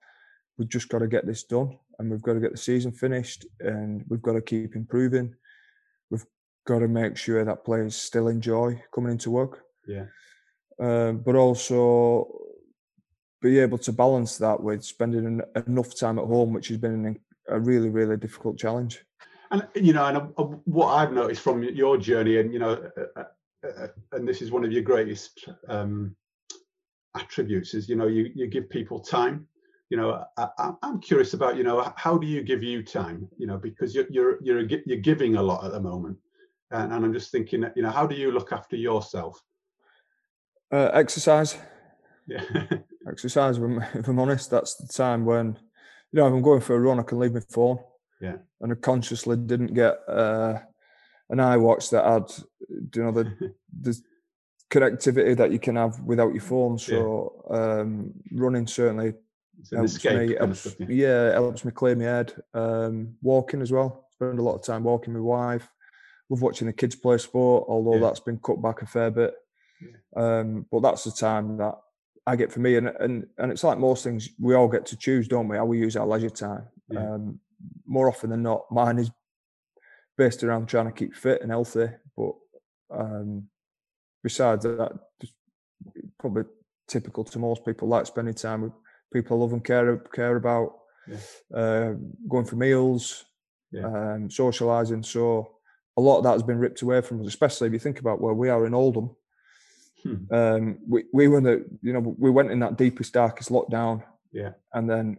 we've just got to get this done and we've got to get the season finished and we've got to keep improving. We've got to make sure that players still enjoy coming into work. Yeah. Um, but also be able to balance that with spending en- enough time at home, which has been an, a really, really difficult challenge. And you know, and uh, what I've noticed from your journey, and you know, uh, uh, uh, and this is one of your greatest um, attributes, is you know, you you give people time you know I, am curious about you know how do you give you time you know because you're you're you're, you're giving a lot at the moment. And, and i'm just thinking you know how do you look after yourself? Uh, exercise. Yeah. Exercise if I'm, if I'm honest that's the time when you know if i'm going for a run i can leave my phone. Yeah. And i consciously didn't get uh, an iWatch that had you know the the connectivity that you can have without your phone. So yeah. um, running certainly helps me, helps, yeah. helps me clear my head. Um, walking as well. Spend a lot of time walking with my wife. Love watching the kids play sport, although yeah. that's been cut back a fair bit. Yeah. Um, but that's the time that I get for me, and and and it's like most things, we all get to choose, don't we? How we use our leisure time. Um, more often than not, mine is based around trying to keep fit and healthy. But um, besides that, just probably typical to most people, like spending time with people love and care care about. Yeah. Uh, going for meals, yeah. um, socialising. So a lot of that has been ripped away from us, especially if you think about where we are in Oldham. Hmm. Um, we we were the you know we went in that deepest darkest lockdown. Yeah, and then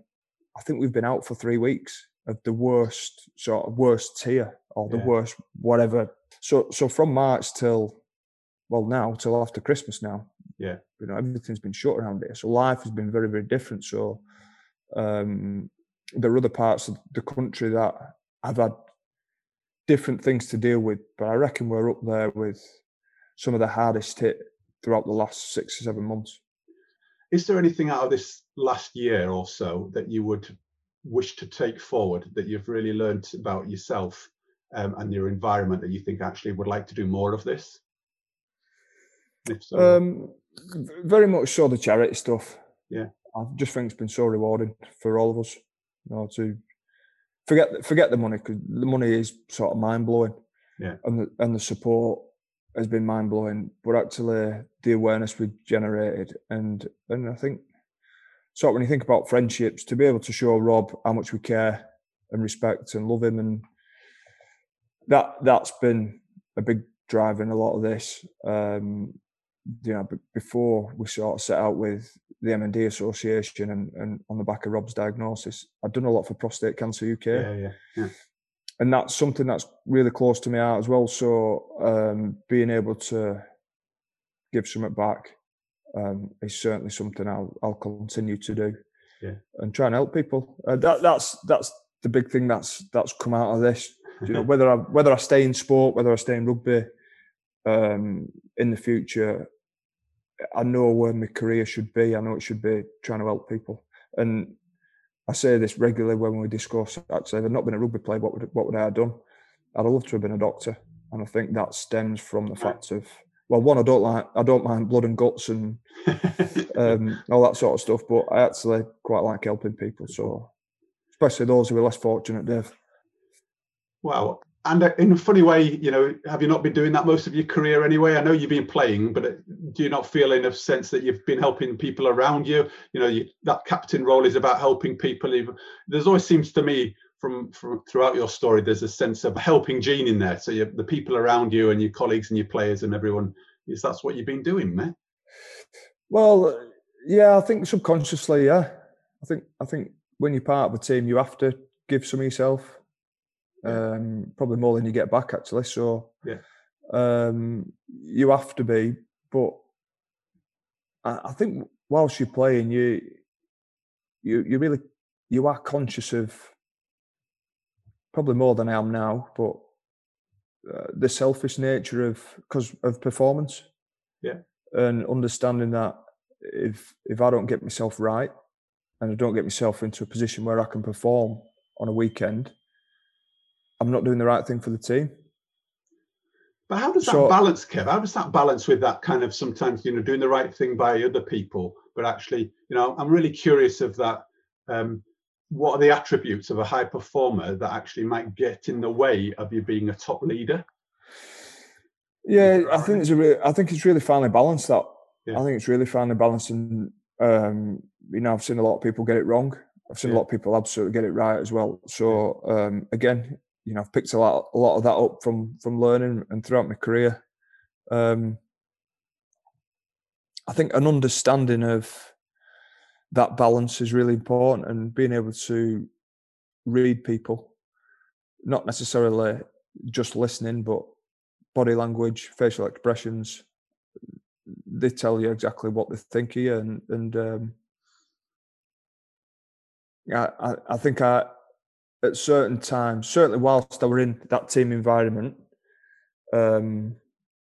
I think we've been out for three weeks of the worst sort of worst tier or the yeah. worst whatever. So so from March till well now till after Christmas now. Yeah, you know everything's been shut around here, so life has been very very different. So um, there are other parts of the country that I've had different things to deal with, but I reckon we're up there with some of the hardest hit throughout the last six or seven months. Is there anything out of this last year or so that you would wish to take forward that you've really learned about yourself um, and your environment that you think actually would like to do more of this? So, um, very much so the charity stuff. Yeah, I just think it's been so rewarding for all of us. You know, to forget forget the money because the money is sort of mind blowing. Yeah, and the and the support has been mind blowing, but actually the awareness we generated and and I think sort of when you think about friendships, to be able to show Rob how much we care and respect and love him and that that's been a big drive in a lot of this. Um, you know, before we sort of set out with the MND Association and, and on the back of Rob's diagnosis, I'd done a lot for Prostate Cancer UK. Yeah, yeah, yeah. And that's something that's really close to me out as well. So um, being able to give something back um, is certainly something I'll, I'll continue to do. Yeah. And try and help people. Uh, that, that's that's the big thing that's that's come out of this. You know, whether I whether I stay in sport, whether I stay in rugby, um, in the future, I know where my career should be. I know it should be trying to help people. And I say this regularly when we discuss. Actually, if I'd not been a rugby player, what would what would I have done? I'd have loved to have been a doctor, and I think that stems from the fact of well, one, I don't like I don't mind blood and guts and um, all that sort of stuff, but I actually quite like helping people. So, especially those who are less fortunate, Dave. Well, and uh, in a funny way, you know, have you not been doing that most of your career anyway? I know you've been playing, but uh, do you not feel in a sense that you've been helping people around you? You know, you, that captain role is about helping people. There's always seems to me from, from throughout your story, there's a sense of helping gene in there. So you, the people around you and your colleagues and your players and everyone, is that's what you've been doing, man? Well, yeah, I think subconsciously, yeah. I think I think when you're part of a team, you have to give some of yourself. Um, probably more than you get back, actually. So Yeah. um, you have to be, but I, I think whilst you're playing, you you you really you are conscious of probably more than I am now, but uh, the selfish nature of because of performance. Yeah. and understanding that if if I don't get myself right and I don't get myself into a position where I can perform on a weekend, I'm not doing the right thing for the team. But how does that balance, Kev? How does that balance with that kind of sometimes, you know, doing the right thing by other people, but actually, you know, I'm really curious of that. Um, what are the attributes of a high performer that actually might get in the way of you being a top leader? Yeah, I think it's a re- I think it's really finely balanced. That Yeah. I think it's really finely balanced, and um, you know, I've seen a lot of people get it wrong. I've seen Yeah. a lot of people absolutely get it right as well. So um, again, you know, I've picked a lot a lot of that up from from learning and throughout my career. Um, I think an understanding of that balance is really important, and being able to read people, not necessarily just listening, but body language, facial expressions, they tell you exactly what they think of you, and and um, I, I I think I at certain times, certainly whilst I were in that team environment, um,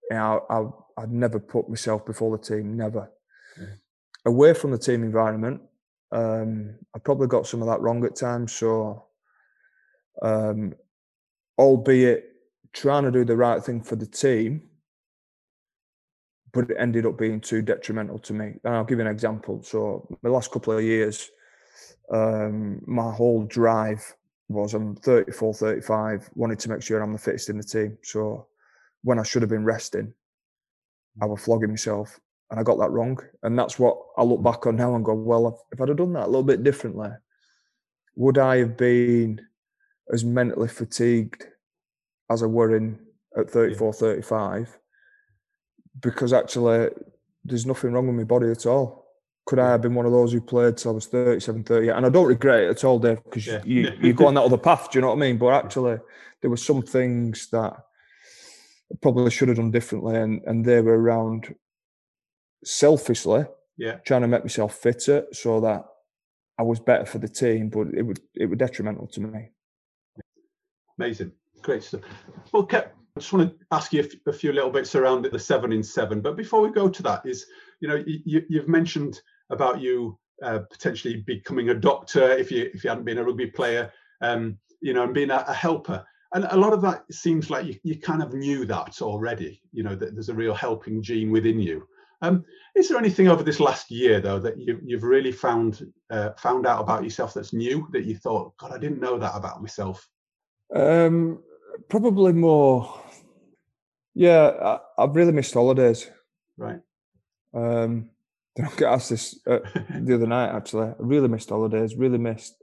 you know, I I'd never put myself before the team, never. Yeah. Away from the team environment, um, I probably got some of that wrong at times. So, um, albeit trying to do the right thing for the team, but it ended up being too detrimental to me. And I'll give you an example. So, the last couple of years, um, my whole drive was I'm 34, 35, wanted to make sure I'm the fittest in the team. So, when I should have been resting, I was flogging myself and I got that wrong. And that's what I look back on now and go, well, if, I'd have done that a little bit differently, would I have been as mentally fatigued as I were in at 34, 35? Because actually, there's nothing wrong with my body at all. Could I have been one of those who played till I was 37, 38? And I don't regret it at all, Dave, because Yeah. you, you go on that other path. Do you know what I mean? But actually, there were some things that I probably should have done differently, and, and they were around selfishly Yeah. trying to make myself fitter so that I was better for the team, but it would it was detrimental to me. Amazing. Great stuff. Well, Kev, I just want to ask you a f- a few little bits around the seven in seven. But before we go to that, is you know you, you- you've mentioned about you uh, potentially becoming a doctor if you if you hadn't been a rugby player, um, you know, and being a, a helper. And a lot of that seems like you, you kind of knew that already. You know that there's a real helping gene within you. Um, is there anything over this last year though that you, you've really found uh, found out about yourself that's new that you thought, God, I didn't know that about myself? Um, probably more. Yeah, I, I've really missed holidays. Right. Um, I get asked this uh, the other night. Actually, I really missed holidays. Really missed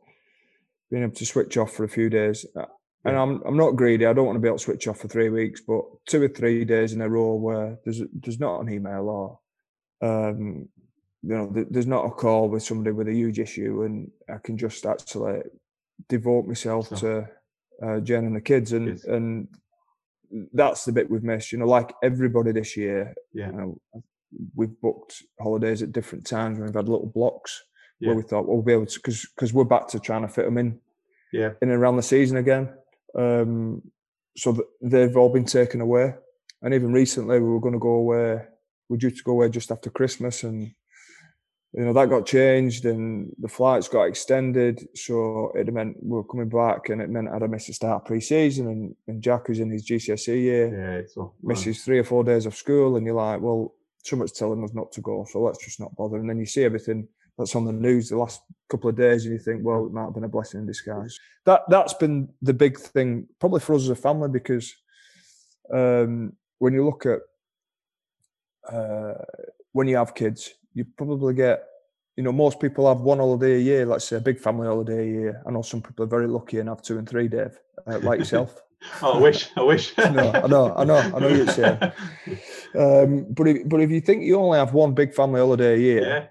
being able to switch off for a few days. Uh, And I'm I'm not greedy. I don't want to be able to switch off for three weeks, but two or three days in a row where there's there's not an email or um, you know there's not a call with somebody with a huge issue, and I can just actually devote myself to uh, Jen and the kids, and Kids. and that's the bit we've missed. You know, like everybody this year, Yeah. you know, we've booked holidays at different times. and We've had little blocks Yeah. where we thought well, we'll be able to because because we're back to trying to fit them in Yeah. in and around the season again. Um, so th- they've all been taken away, and even recently we were going to go away. We're due to go away just after Christmas, and you know that got changed, and the flights got extended. So it meant we're coming back, and it meant I'd have missed the start of pre-season, and, and Jack, who's in his GCSE year, Yeah, it's misses three or four days of school, and you're like, well, someone's telling us not to go, so let's just not bother. And then you see everything that's on the news the last couple of days, and you think, well, it might have been a blessing in disguise. That that's been the big thing, probably for us as a family, because um, when you look at uh, when you have kids, you probably get. You know, most people have one holiday a year. Let's say a big family holiday a year. I know some people are very lucky and have two and three, Dave, uh, like yourself. Oh, I wish, I wish. No, I know, I know, I know you'd say. um, but if, but if you think you only have one big family holiday a year,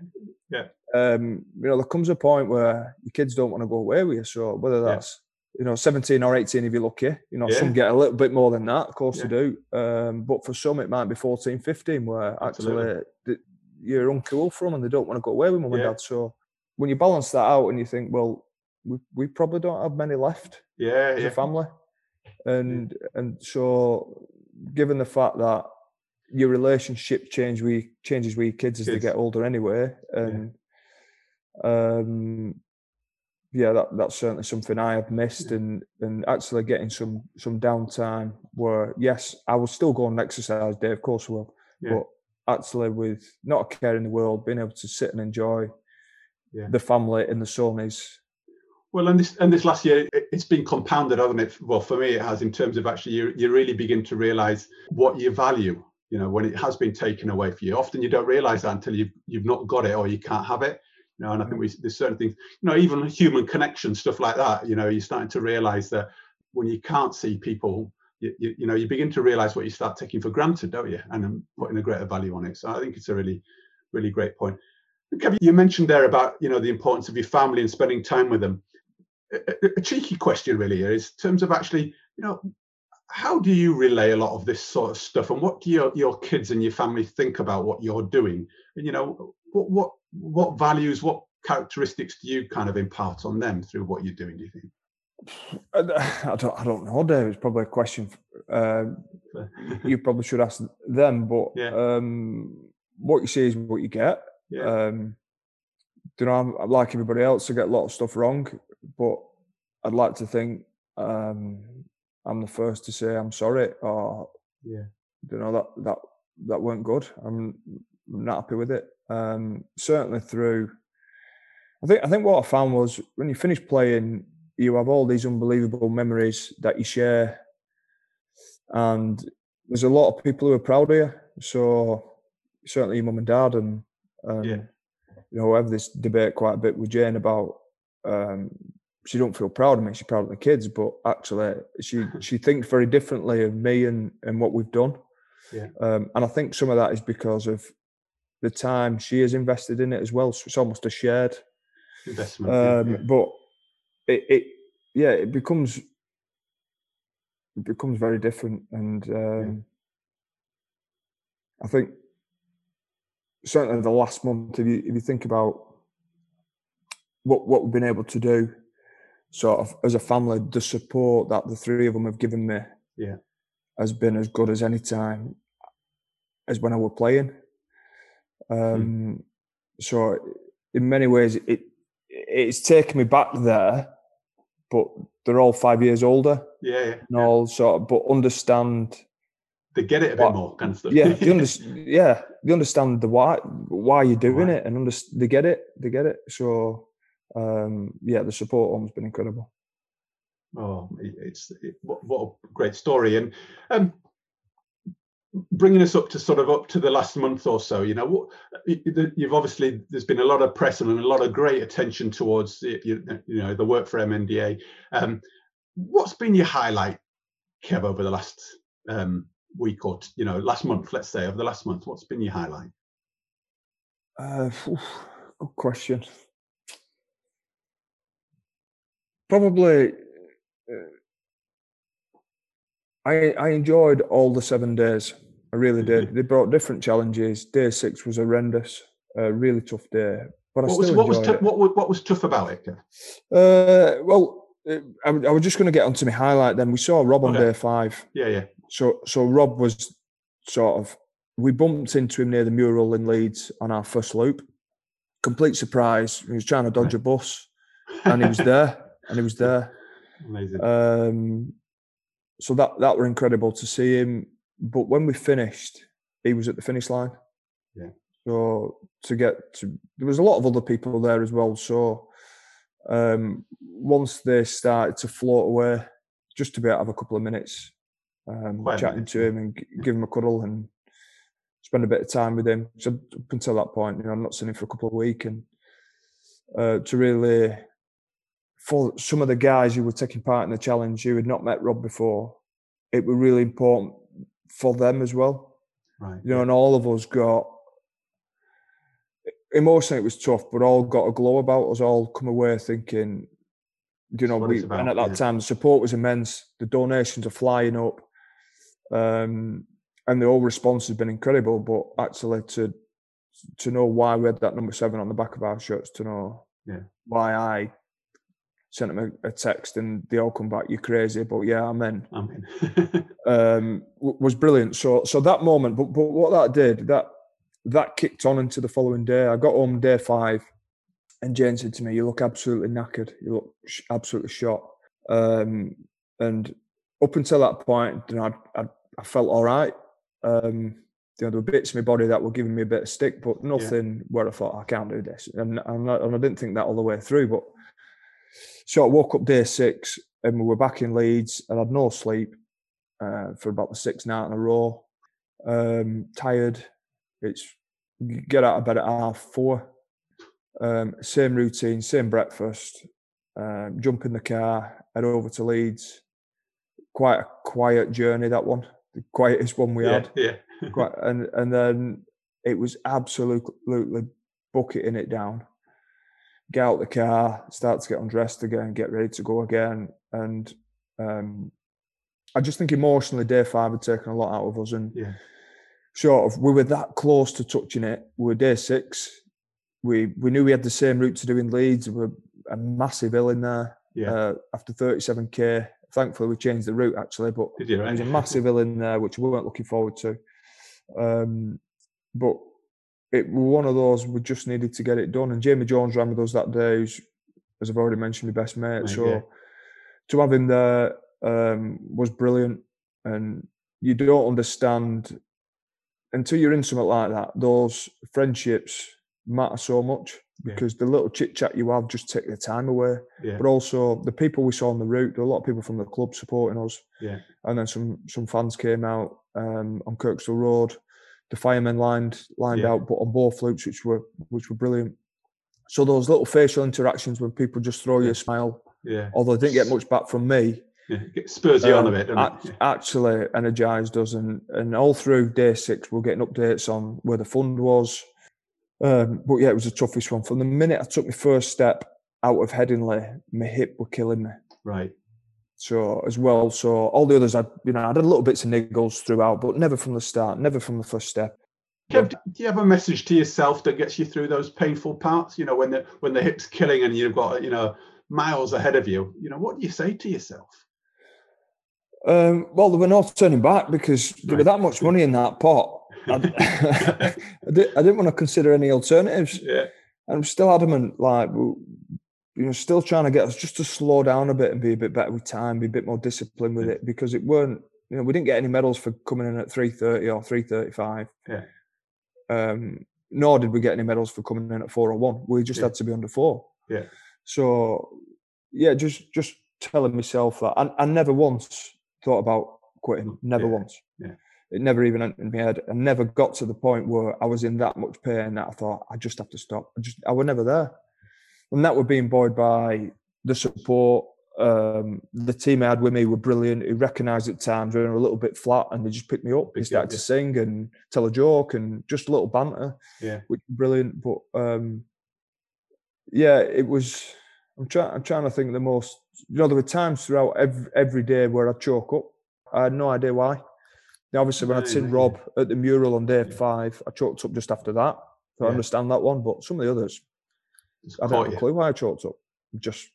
Yeah. um, you know, there comes a point where your kids don't want to go away with you. So whether Yeah. that's you know 17 or 18 if you're lucky, you know, Yeah. some get a little bit more than that, of course Yeah. they do. Um, but for some it might be 14, 15 where Absolutely. actually th- you're uncool from and they don't want to go away with mum and dad. So when you balance that out and you think, well, we, we probably don't have many left Yeah, as yeah. a family. And and so given the fact that your relationship change with changes with your kids as Kids. they get older anyway, and um yeah, that that's certainly something I have missed and and actually getting some some downtime where yes, I will still go on exercise day, of course I will. Yeah. But actually with not a care in the world, being able to sit and enjoy Yeah. the family and the son is Well, and this and this last year, it- it's been compounded, hasn't it? Well, for me, it has in terms of actually you you really begin to realise what you value. You know, when it has been taken away from you. Often you don't realise that until you've you've not got it or you can't have it. You know, and I think we there's certain things. You know, even human connection stuff like that. You know, you're starting to realise that when you can't see people. You, you, you know, you begin to realise what you start taking for granted, don't you? And then putting a greater value on it. So I think it's a really, really great point. Kevin, you mentioned there about you know the importance of your family and spending time with them a, cheeky question really here is in terms of actually you know how do you relay a lot of this sort of stuff and what do your, your kids and your family think about what you're doing and you know what what what values what characteristics do you kind of impart on them through what you're doing do you think I don't, I don't know, Dave. It's probably a question uh, you probably should ask them. But Yeah. um, what you see is what you get. yeah Um, you know, I'm, I'm like everybody else. I get a lot of stuff wrong, but I'd like to think um, I'm the first to say I'm sorry, or yeah you know that that that weren't good. I'm not happy with it. Um, certainly through. I think I think what I found was when you finish playing, you have all these unbelievable memories that you share, and there's a lot of people who are proud of you. So certainly your mum and dad, and um, Yeah. you know, I have this debate quite a bit with Jane about. Um, she don't feel proud of me. She's proud of the kids, but actually, she she thinks very differently of me and and what we've done. Yeah. Um, and I think some of that is because of the time she has invested in it as well. So it's almost a shared. investment Um, yeah. But it, it, yeah, it becomes it becomes very different, and um, I think certainly the last month, if you if you think about what what we've been able to do, sort of as a family, the support that the three of them have given me, Yeah. has been as good as any time as when I were playing. Um, So in many ways, it it's taken me back there, but they're all five years older yeah yeah, and yeah. all sort of, but understand. they get it a bit more kind of stuff Yeah, they understand. yeah, they understand the why why you're doing Why. it, and under, they get it. They get it. So um, yeah, the support almost been incredible. Oh, it's it, what, what a great story, and um, bringing us up to sort of up to the last month or so. You know, what you've obviously there's been a lot of press and a lot of great attention towards you, you know the work for MNDA. Um, what's been your highlight, Kev, over the last um, week or you know last month? Let's say over the last month, what's been your highlight? Uh, good question. Probably, uh, I I enjoyed all the seven days. I really did. They brought different challenges. Day six was horrendous, a really tough day, but I What was still what was it. what, wa- what was tough about it? Uh, well, uh, I, I was just going to get onto my highlight. Then we saw Rob on Okay. day five. Yeah, yeah, So so Rob was sort of we bumped into him near the mural in Leeds on our first loop. Complete surprise. He was trying to dodge a bus and he was there. And he was there. Amazing. Um, so that that were incredible to see him. But when we finished, he was at the finish line. Yeah. So to get to there was a lot of other people there as well. So um, once they started to float away, just to be able to have a couple of minutes um, chatting to him and g- give him a cuddle and spend a bit of time with him. So up until that point, you know, I've not seen him for a couple of weeks, and uh, to really for some of the guys who were taking part in the challenge who had not met Rob before, it was really important for them as well. Right. You know, and all of us got emotionally it was tough, but all got a glow about us. All come away thinking, you know, we about, and at that yeah. time the support was immense. The donations are flying up, um, and the whole response has been incredible. But actually, to to know why we had that number seven on the back of our shirts, to know Yeah. why I sent him a, a text and they all come back, "You're crazy," but yeah, I'm in I mean, um, w- was brilliant. So so that moment, but but what that did that that kicked on into the following day. I got home day five, and Jane said to me, "You look absolutely knackered. You look sh- absolutely shot." Um, and up until that point, you know, I, I, I felt all right. Um, you know, there were bits of my body that were giving me a bit of stick, but nothing where I thought I can't do this. And and I, and I didn't think that all the way through. But so I woke up day six, and we were back in Leeds. and I had no sleep uh, for about the sixth night in a row. Um, tired. It's get out of bed at half four. Um, same routine, same breakfast. Um, jump in the car, head over to Leeds. Quite a quiet journey that one, the quietest one we yeah, had. yeah. Quite, and and then it was absolutely bucketing it down. Get out the car, start to get undressed again, get ready to go again, and um, I just think emotionally, day five had taken a lot out of us, and Yeah. sort of we were that close to touching it. We were day six. We we knew we had the same route to do in Leeds. We were a massive hill in there Yeah. uh, after 37k. Thankfully, we changed the route actually, but Did you there right? was a massive hill in there which we weren't looking forward to. Um, but it was one of those we just needed to get it done. And Jamie Jones ran with us that day, who's, as I've already mentioned, my best mate. So to have him there um, was brilliant. And you don't understand until you're in something like that. Those friendships matter so much Yeah. because the little chit chat you have just take the time away Yeah. but also the people we saw on the route. There were a lot of people from the club supporting us. Yeah. And then some some fans came out um, on Kirkstall Road. The firemen lined lined Yeah. out, but on both loops, which were which were brilliant. So those little facial interactions when people just throw you a smile, Yeah. although they didn't get much back from me, yeah. It spurs you on a um, bit, act- actually energised us. And and all through day six, we we're getting updates on where the fund was. Um, but yeah, it was the toughest one. From the minute I took my first step out of Headingley, my hip were killing me. Right. So as well, so all the others, I you know, I had little bits of niggles throughout, but never from the start, never from the first step. Kev, do you have a message to yourself that gets you through those painful parts? You know, when the when the hip's killing and you've got you know miles ahead of you. You know, what do you say to yourself? Um, well, there were no turning back because there were Right. that much money in that pot. I, I, did, didn't want to consider any alternatives. Yeah. I'm still adamant, like, you know, still trying to get us just to slow down a bit and be a bit better with time, be a bit more disciplined with it because it weren't, you know, we didn't get any medals for coming in at 330 or 335. Yeah. Um, nor did we get any medals for coming in at 401. We just Yeah. had to be under four. Yeah. So, yeah, just just telling myself that. I, I never once thought about quitting. Never Yeah. once. Yeah. It never even entered my head. I never got to the point where I was in that much pain that I thought I just have to stop. I just I was never there, and that were being buoyed by the support. Um, the team I had with me were brilliant. Who recognised at times when I was a little bit flat, and they just picked me up. They Picked you up, started to sing and tell a joke and just a little banter, Yeah. which was brilliant. But um, yeah, it was. I'm trying. I'm trying to think the most. You know, there were times throughout every, every day where I choke up. I had no idea why. Now, obviously, when I'd seen Rob at the mural on day Yeah. five, I choked up just after that. So I understand that one, but some of the others, I don't have a clue why I choked up. Just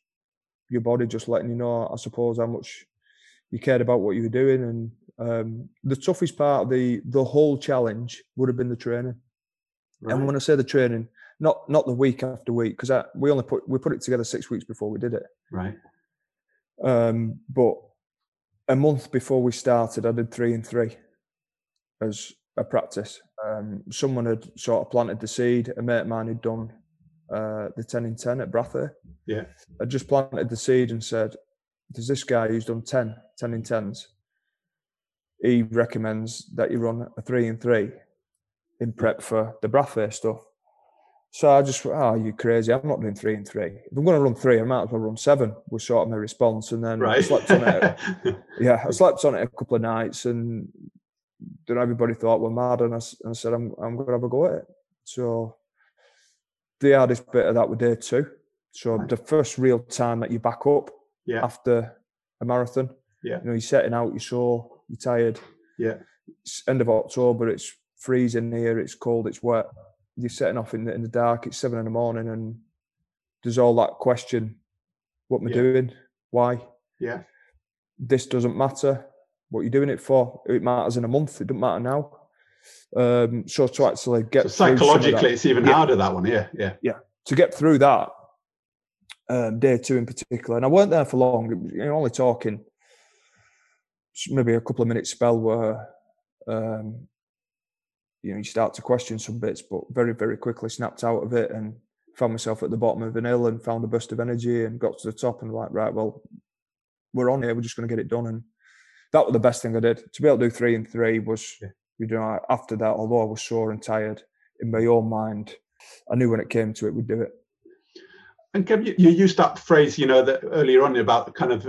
your body just letting you know, I suppose, how much you cared about what you were doing. And um, the toughest part of the the whole challenge would have been the training. And when I say the training, not not the week after week, because we only put we put it together six weeks before we did it. Right. Um, but a month before we started, I did three and three as a practice. Um, someone had sort of planted the seed. A mate of mine had done uh, the 10 in 10 at Brathay. Yeah. I just planted the seed and said, There's this guy who's done 10, 10 in 10s. He recommends that you run a three and three in prep for the Brathay stuff. So I just, oh, you crazy. I'm not doing three and three. If I'm going to run three, I might as well run seven, was sort of my response. And then I slept on it. Yeah, I slept on it a couple of nights and then everybody thought we're mad, and I, and I said I'm I'm going to have a go at it. So the hardest bit of that was day two. So right. the first real time that you back up yeah. after a marathon. Yeah. You know, you're setting out, you're sore, you're tired. Yeah. It's end of October, it's freezing here, it's cold, it's wet. You're setting off in the, in the dark, it's seven in the morning, and there's all that question what am I yeah. doing? Why? Yeah. This doesn't matter. What you're doing it for? It matters in a month. It doesn't matter now. Um, so to actually get so psychologically, it's even yeah. harder that one. Yeah, yeah, yeah. To get through that um, day two in particular, and I weren't there for long. You know, only talking maybe a couple of minutes spell where um, you know you start to question some bits, but very very quickly snapped out of it and found myself at the bottom of an hill and found a burst of energy and got to the top and like right, well, we're on here. We're just going to get it done, and that was the best thing I did. To be able to do three and three was, yeah. You know, after that, although I was sore and tired, in my own mind, I knew when it came to it, we'd do it. And Kev, you, you used that phrase, you know, that earlier on about the kind of,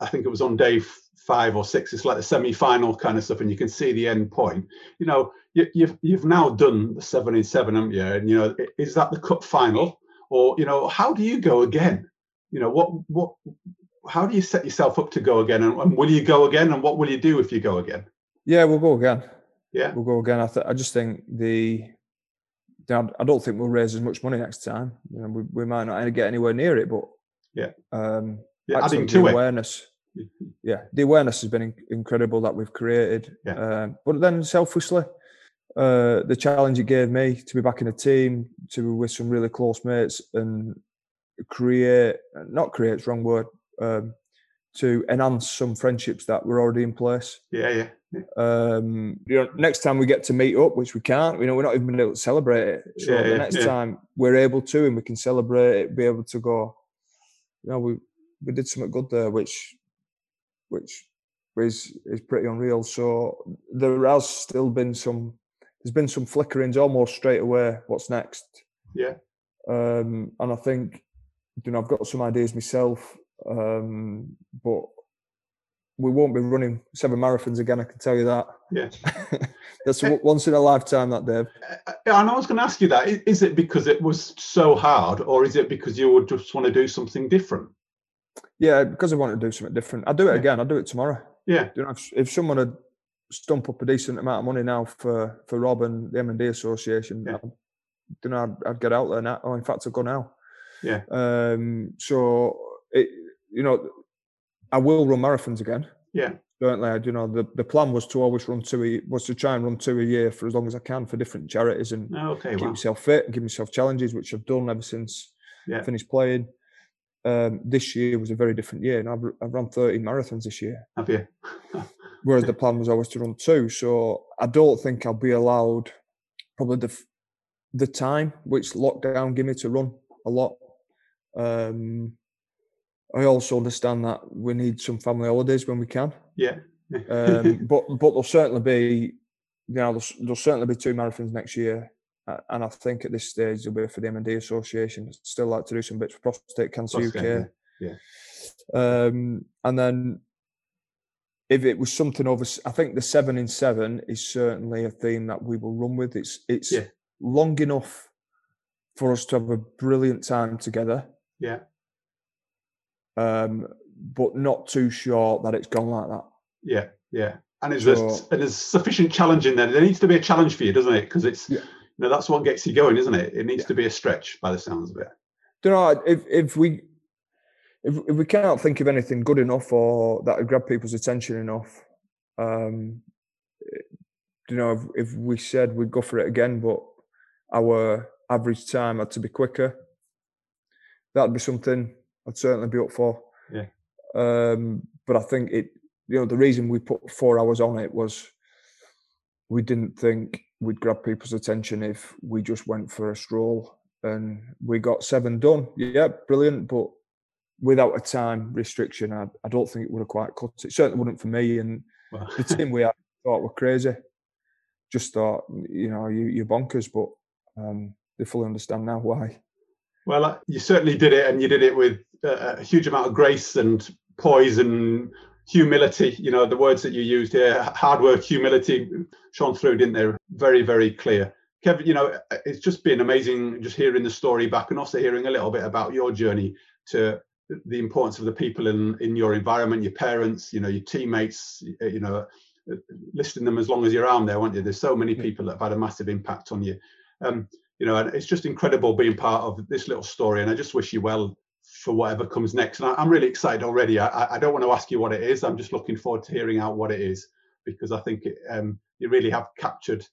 I think it was on day five or six. It's like the semi-final kind of stuff, and you can see the end point. You know, you, have you've, you've now done the seven in seven, haven't you? And you know, is that the cup final, or you know, how do you go again? You know, what what, how do you set yourself up to go again, and, and will you go again, and what will you do if you go again? Yeah, we'll go again. Yeah, we'll go again. I, th- I just think the I don't think we'll raise as much money next time. You know, we, we might not get anywhere near it, but yeah, um, yeah adding to the awareness. It. Yeah, the awareness has been in, incredible that we've created. Yeah. Um, but then selfishly, uh, the challenge it gave me to be back in a team, to be with some really close mates, and create not create it's wrong word um, to enhance some friendships that were already in place. Yeah, yeah. Um, you know, next time we get to meet up, which we can't, you know, we're not even able to celebrate it. So yeah, the yeah, next time we're able to, and we can celebrate it, be able to go. You know, we we did something good there, which which is is pretty unreal. So there has still been some. There's been some flickerings almost straight away. What's next? Yeah. Um, and I think, you know, I've got some ideas myself, um, but we won't be running seven marathons again. I can tell you that. Yeah, that's once in a lifetime. That Dave. Uh, and I was going to ask you that: is it because it was so hard, or is it because you would just want to do something different? Yeah, because I want to do something different. I'll do it yeah. again. I'll do it tomorrow. Yeah. You know, if, if someone had stump up a decent amount of money now for for Rob and the MND Association, yeah. I'd, you know, I'd, I'd, get out there now. Oh, in fact, I'd go now. Yeah. Um. So it, you know, I will run marathons again. Yeah. Certainly, you know, the, the plan was to always run two a, was to try and run two a year for as long as I can for different charities and oh, okay, keep wow. myself fit and give myself challenges, which I've done ever since yeah. I finished playing. Um, this year was a very different year, and I've, I've run 13 marathons this year. Have you? Whereas the plan was always to run two, so I don't think I'll be allowed probably the the time which lockdown gave me to run a lot. Um, I also understand that we need some family holidays when we can. Yeah. um, but but there'll certainly be, you know, there's there'll certainly be two marathons next year, uh, and I think at this stage there'll be for the MND Association. Still like to do some bits for Prostate Cancer Prostate, UK. Yeah. Um, and then if it was something over, I think the seven in seven is certainly a theme that we will run with. It's it's yeah. long enough for us to have a brilliant time together. Yeah um, but not too short that it's gone like that. Yeah, yeah. And is so, and there's sufficient challenge in there. There needs to be a challenge for you, doesn't it? Because it's yeah. you know that's what gets you going, isn't it? It needs yeah. to be a stretch by the sounds of it. Do you know if if we if, if we can't think of anything good enough or that would grab people's attention enough, um, you know, if, if we said we'd go for it again, but our average time had to be quicker, that'd be something I'd certainly be up for. Yeah. Um, but I think it, you know, the reason we put four hours on it was we didn't think we'd grab people's attention if we just went for a stroll and we got seven done. Yeah, brilliant. But without a time restriction, I, I don't think it would have quite cut it. Certainly wouldn't for me. And well. the team we had thought were crazy. Just thought, you know, you, you're bonkers, but um, they fully understand now why. Well, uh, you certainly did it, and you did it with a huge amount of grace and poise and humility. You know, the words that you used here, hard work, humility, shone through, didn't they? Very, very clear. Kevin, you know, it's just been amazing just hearing the story back and also hearing a little bit about your journey to the importance of the people in in your environment, your parents, you know, your teammates, you know, listing them as long as you're around there, aren't you? There's so many people that have had a massive impact on you. Um, you know, and it's just incredible being part of this little story. And I just wish you well for whatever comes next. And I, am really excited already. I, I, don't want to ask you what it is. I'm just looking forward to hearing out what it is because I think it, um, you really have captured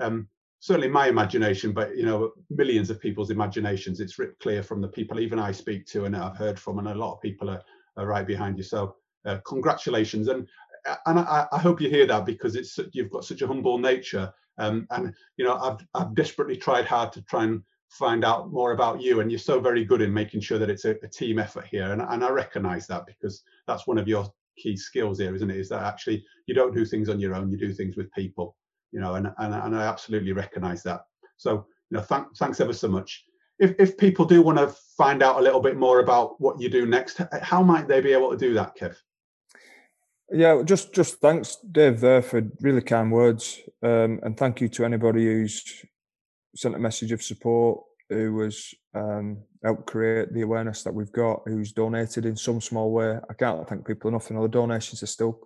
um, certainly my imagination, but you know, millions of people's imaginations. It's ripped clear from the people even I speak to and I've heard from, and a lot of people are, are right behind you. So uh, congratulations, and and I, I, hope you hear that because it's you've got such a humble nature, um, and you know, I've I've desperately tried hard to try and find out more about you, and you're so very good in making sure that it's a, a team effort here, and and I recognise that because that's one of your key skills here, isn't it? Is that actually you don't do things on your own, you do things with people you know, and, and, and I absolutely recognize that. So, you know, thank, thanks ever so much. If, if people do want to find out a little bit more about what you do next, how might they be able to do that, Kev? Yeah, just just thanks, Dave, there for really kind words, um, and thank you to anybody who's sent a message of support, who has um, helped create the awareness that we've got, who's donated in some small way. I can't thank people enough, and all the donations are still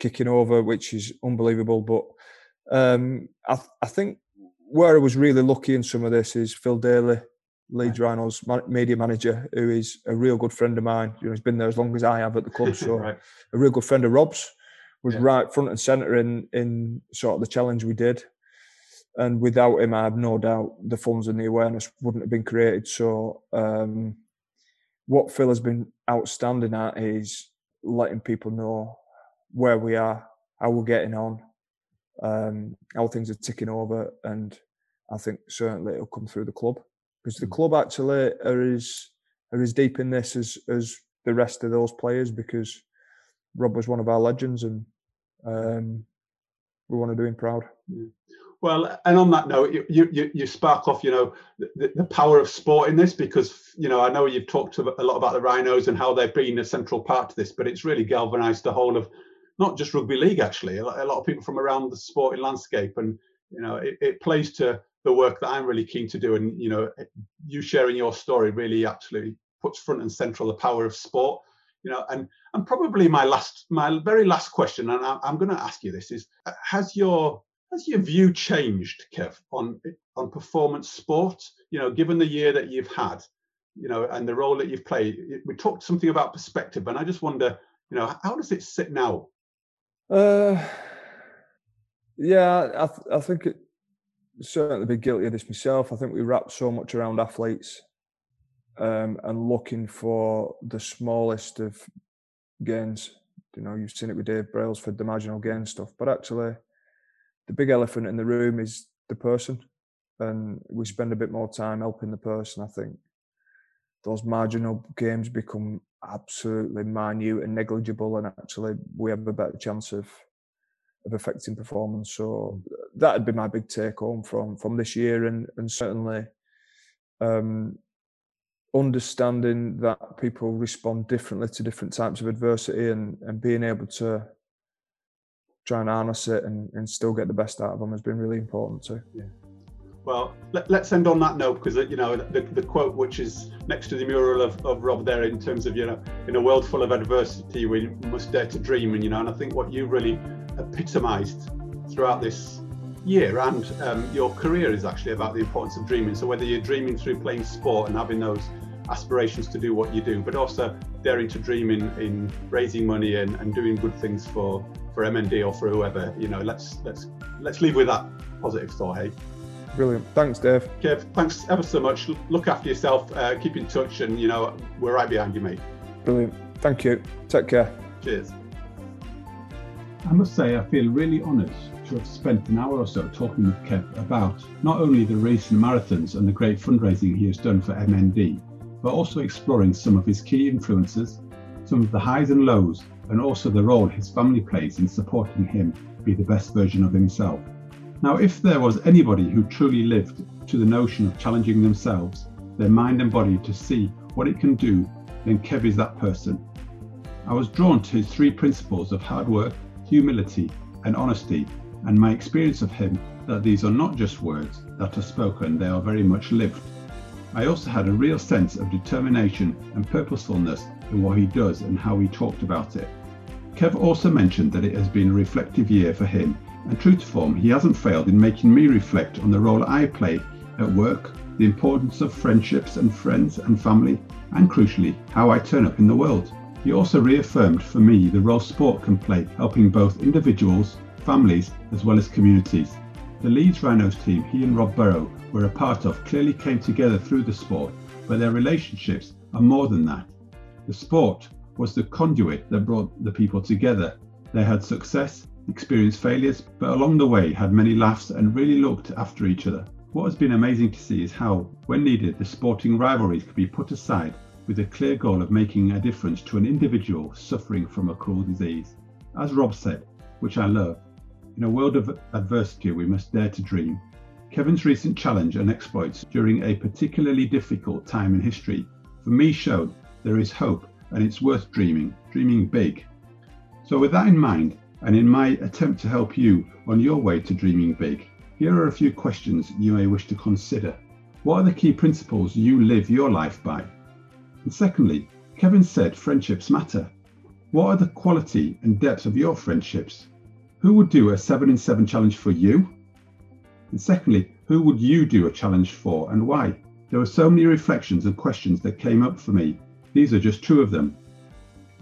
kicking over, which is unbelievable. But um, I, I think where I was really lucky in some of this is Phil Daly, Leeds Rhinos media manager, who is a real good friend of mine. You know, he's been there as long as I have at the club, so right. a real good friend of Rob's. Was yeah. right front and centre in in sort of the challenge we did, and without him, I have no doubt the funds and the awareness wouldn't have been created. So, um, what Phil has been outstanding at is letting people know where we are, how we're getting on, um, how things are ticking over, and I think certainly it'll come through the club because the mm. club actually are as are as deep in this as as the rest of those players because Rob was one of our legends and um, we want to do him proud. Yeah. Well, and on that note, you, you, you spark off, you know, the, the, power of sport in this because, you know, I know you've talked a lot about the Rhinos and how they've been a central part to this, but it's really galvanised the whole of not just rugby league actually a lot, of people from around the sporting landscape. And you know it, it, plays to the work that i'm really keen to do. And you know you sharing your story really absolutely puts front and central the power of sport you know. And and probably my last my very last question and I, i'm going to ask you this is uh, has your has your view changed kev on on performance sport you know given the year that you've had you know and the role that you've played we talked something about perspective and i just wonder you know how does it sit now uh, yeah, I, th- I think it certainly be guilty of this myself. I think we wrap so much around athletes um, and looking for the smallest of gains. You know, you've seen it with Dave Brailsford the marginal gain stuff, but actually, the big elephant in the room is the person, and we spend a bit more time helping the person. I think those marginal gains become absolutely minute and negligible, and actually we have a better chance of of affecting performance. So that'd be my big take home from from this year, and and certainly um, understanding that people respond differently to different types of adversity, and and being able to try and harness it and, and still get the best out of them has been really important too. Yeah. Well, let, us end on that note because you know the, the quote which is next to the mural of, of Rob there in terms of you know in a world full of adversity we must dare to dream and you know and I think what you really epitomised throughout this year and um, your career is actually about the importance of dreaming. So whether you're dreaming through playing sport and having those aspirations to do what you do, but also daring to dream in, in raising money and, and doing good things for for MND or for whoever, you know, let's let's let's leave with that positive thought, hey. Brilliant. Thanks, Dave. Kev, thanks ever so much. Look after yourself. Uh, keep in touch, and you know we're right behind you, mate. Brilliant. Thank you. Take care. Cheers. I must say, I feel really honoured to have spent an hour or so talking with Kev about not only the race and marathons and the great fundraising he has done for MND, but also exploring some of his key influences, some of the highs and lows, and also the role his family plays in supporting him be the best version of himself. Now, if there was anybody who truly lived to the notion of challenging themselves, their mind and body to see what it can do, then Kev is that person. I was drawn to his three principles of hard work, humility, and honesty, and my experience of him that these are not just words that are spoken, they are very much lived. I also had a real sense of determination and purposefulness in what he does and how he talked about it. Kev also mentioned that it has been a reflective year for him, and true to form, he hasn't failed in making me reflect on the role I play at work, the importance of friendships and friends and family, and crucially, how I turn up in the world. He also reaffirmed for me the role sport can play, helping both individuals, families, as well as communities. The Leeds Rhinos team he and Rob Burrow were a part of clearly came together through the sport, but their relationships are more than that. The sport was the conduit that brought the people together. They had success, experienced failures, but along the way had many laughs and really looked after each other. What has been amazing to see is how, when needed, the sporting rivalries could be put aside with the clear goal of making a difference to an individual suffering from a cruel disease. As Rob said, which I love, in a world of adversity, we must dare to dream. Kevin's recent challenge and exploits during a particularly difficult time in history for me showed there is hope and it's worth dreaming, dreaming big. So, with that in mind, and in my attempt to help you on your way to dreaming big, here are a few questions you may wish to consider. What are the key principles you live your life by? And secondly, Kevin said friendships matter. What are the quality and depth of your friendships? Who would do a 7 in 7 challenge for you? And secondly, who would you do a challenge for and why? There were so many reflections and questions that came up for me. These are just two of them.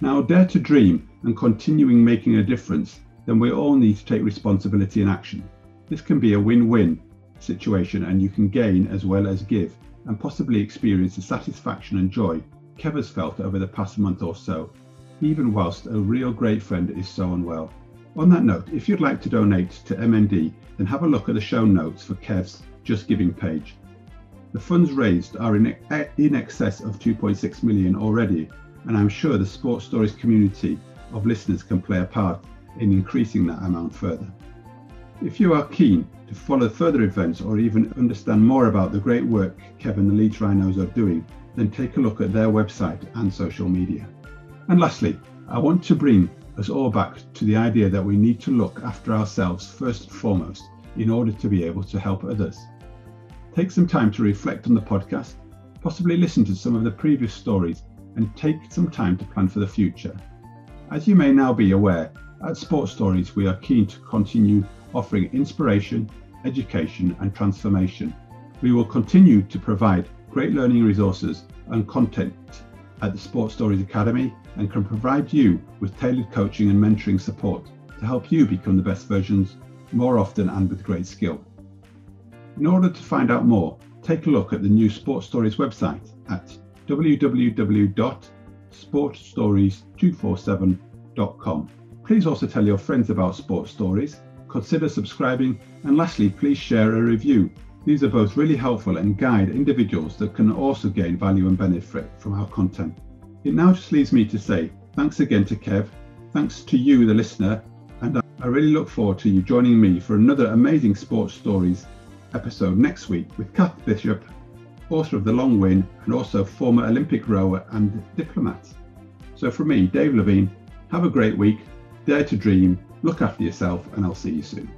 Now, dare to dream and continuing making a difference, then we all need to take responsibility and action. This can be a win win situation and you can gain as well as give and possibly experience the satisfaction and joy Kev has felt over the past month or so, even whilst a real great friend is so unwell. On that note, if you'd like to donate to MND, then have a look at the show notes for Kev's Just Giving page. The funds raised are in, in excess of 2.6 million already, and I'm sure the Sports Stories community of listeners can play a part in increasing that amount further. If you are keen to follow further events or even understand more about the great work Kevin the Leeds Rhinos are doing, then take a look at their website and social media. And lastly, I want to bring us all back to the idea that we need to look after ourselves first and foremost in order to be able to help others. Take some time to reflect on the podcast, possibly listen to some of the previous stories, and take some time to plan for the future. As you may now be aware, at Sports Stories we are keen to continue offering inspiration, education, and transformation. We will continue to provide great learning resources and content at the Sports Stories Academy and can provide you with tailored coaching and mentoring support to help you become the best versions more often and with great skill. In order to find out more, take a look at the new Sports Stories website at www.sportstories247.com. Please also tell your friends about Sports Stories consider subscribing, and lastly, please share a review. These are both really helpful and guide individuals that can also gain value and benefit from our content. It now just leaves me to say thanks again to Kev, thanks to you, the listener, and I really look forward to you joining me for another amazing sports stories episode next week with Cath Bishop, author of The Long Win and also former Olympic rower and diplomat. So from me, Dave Levine, have a great week, dare to dream, Look after yourself, and I'll see you soon.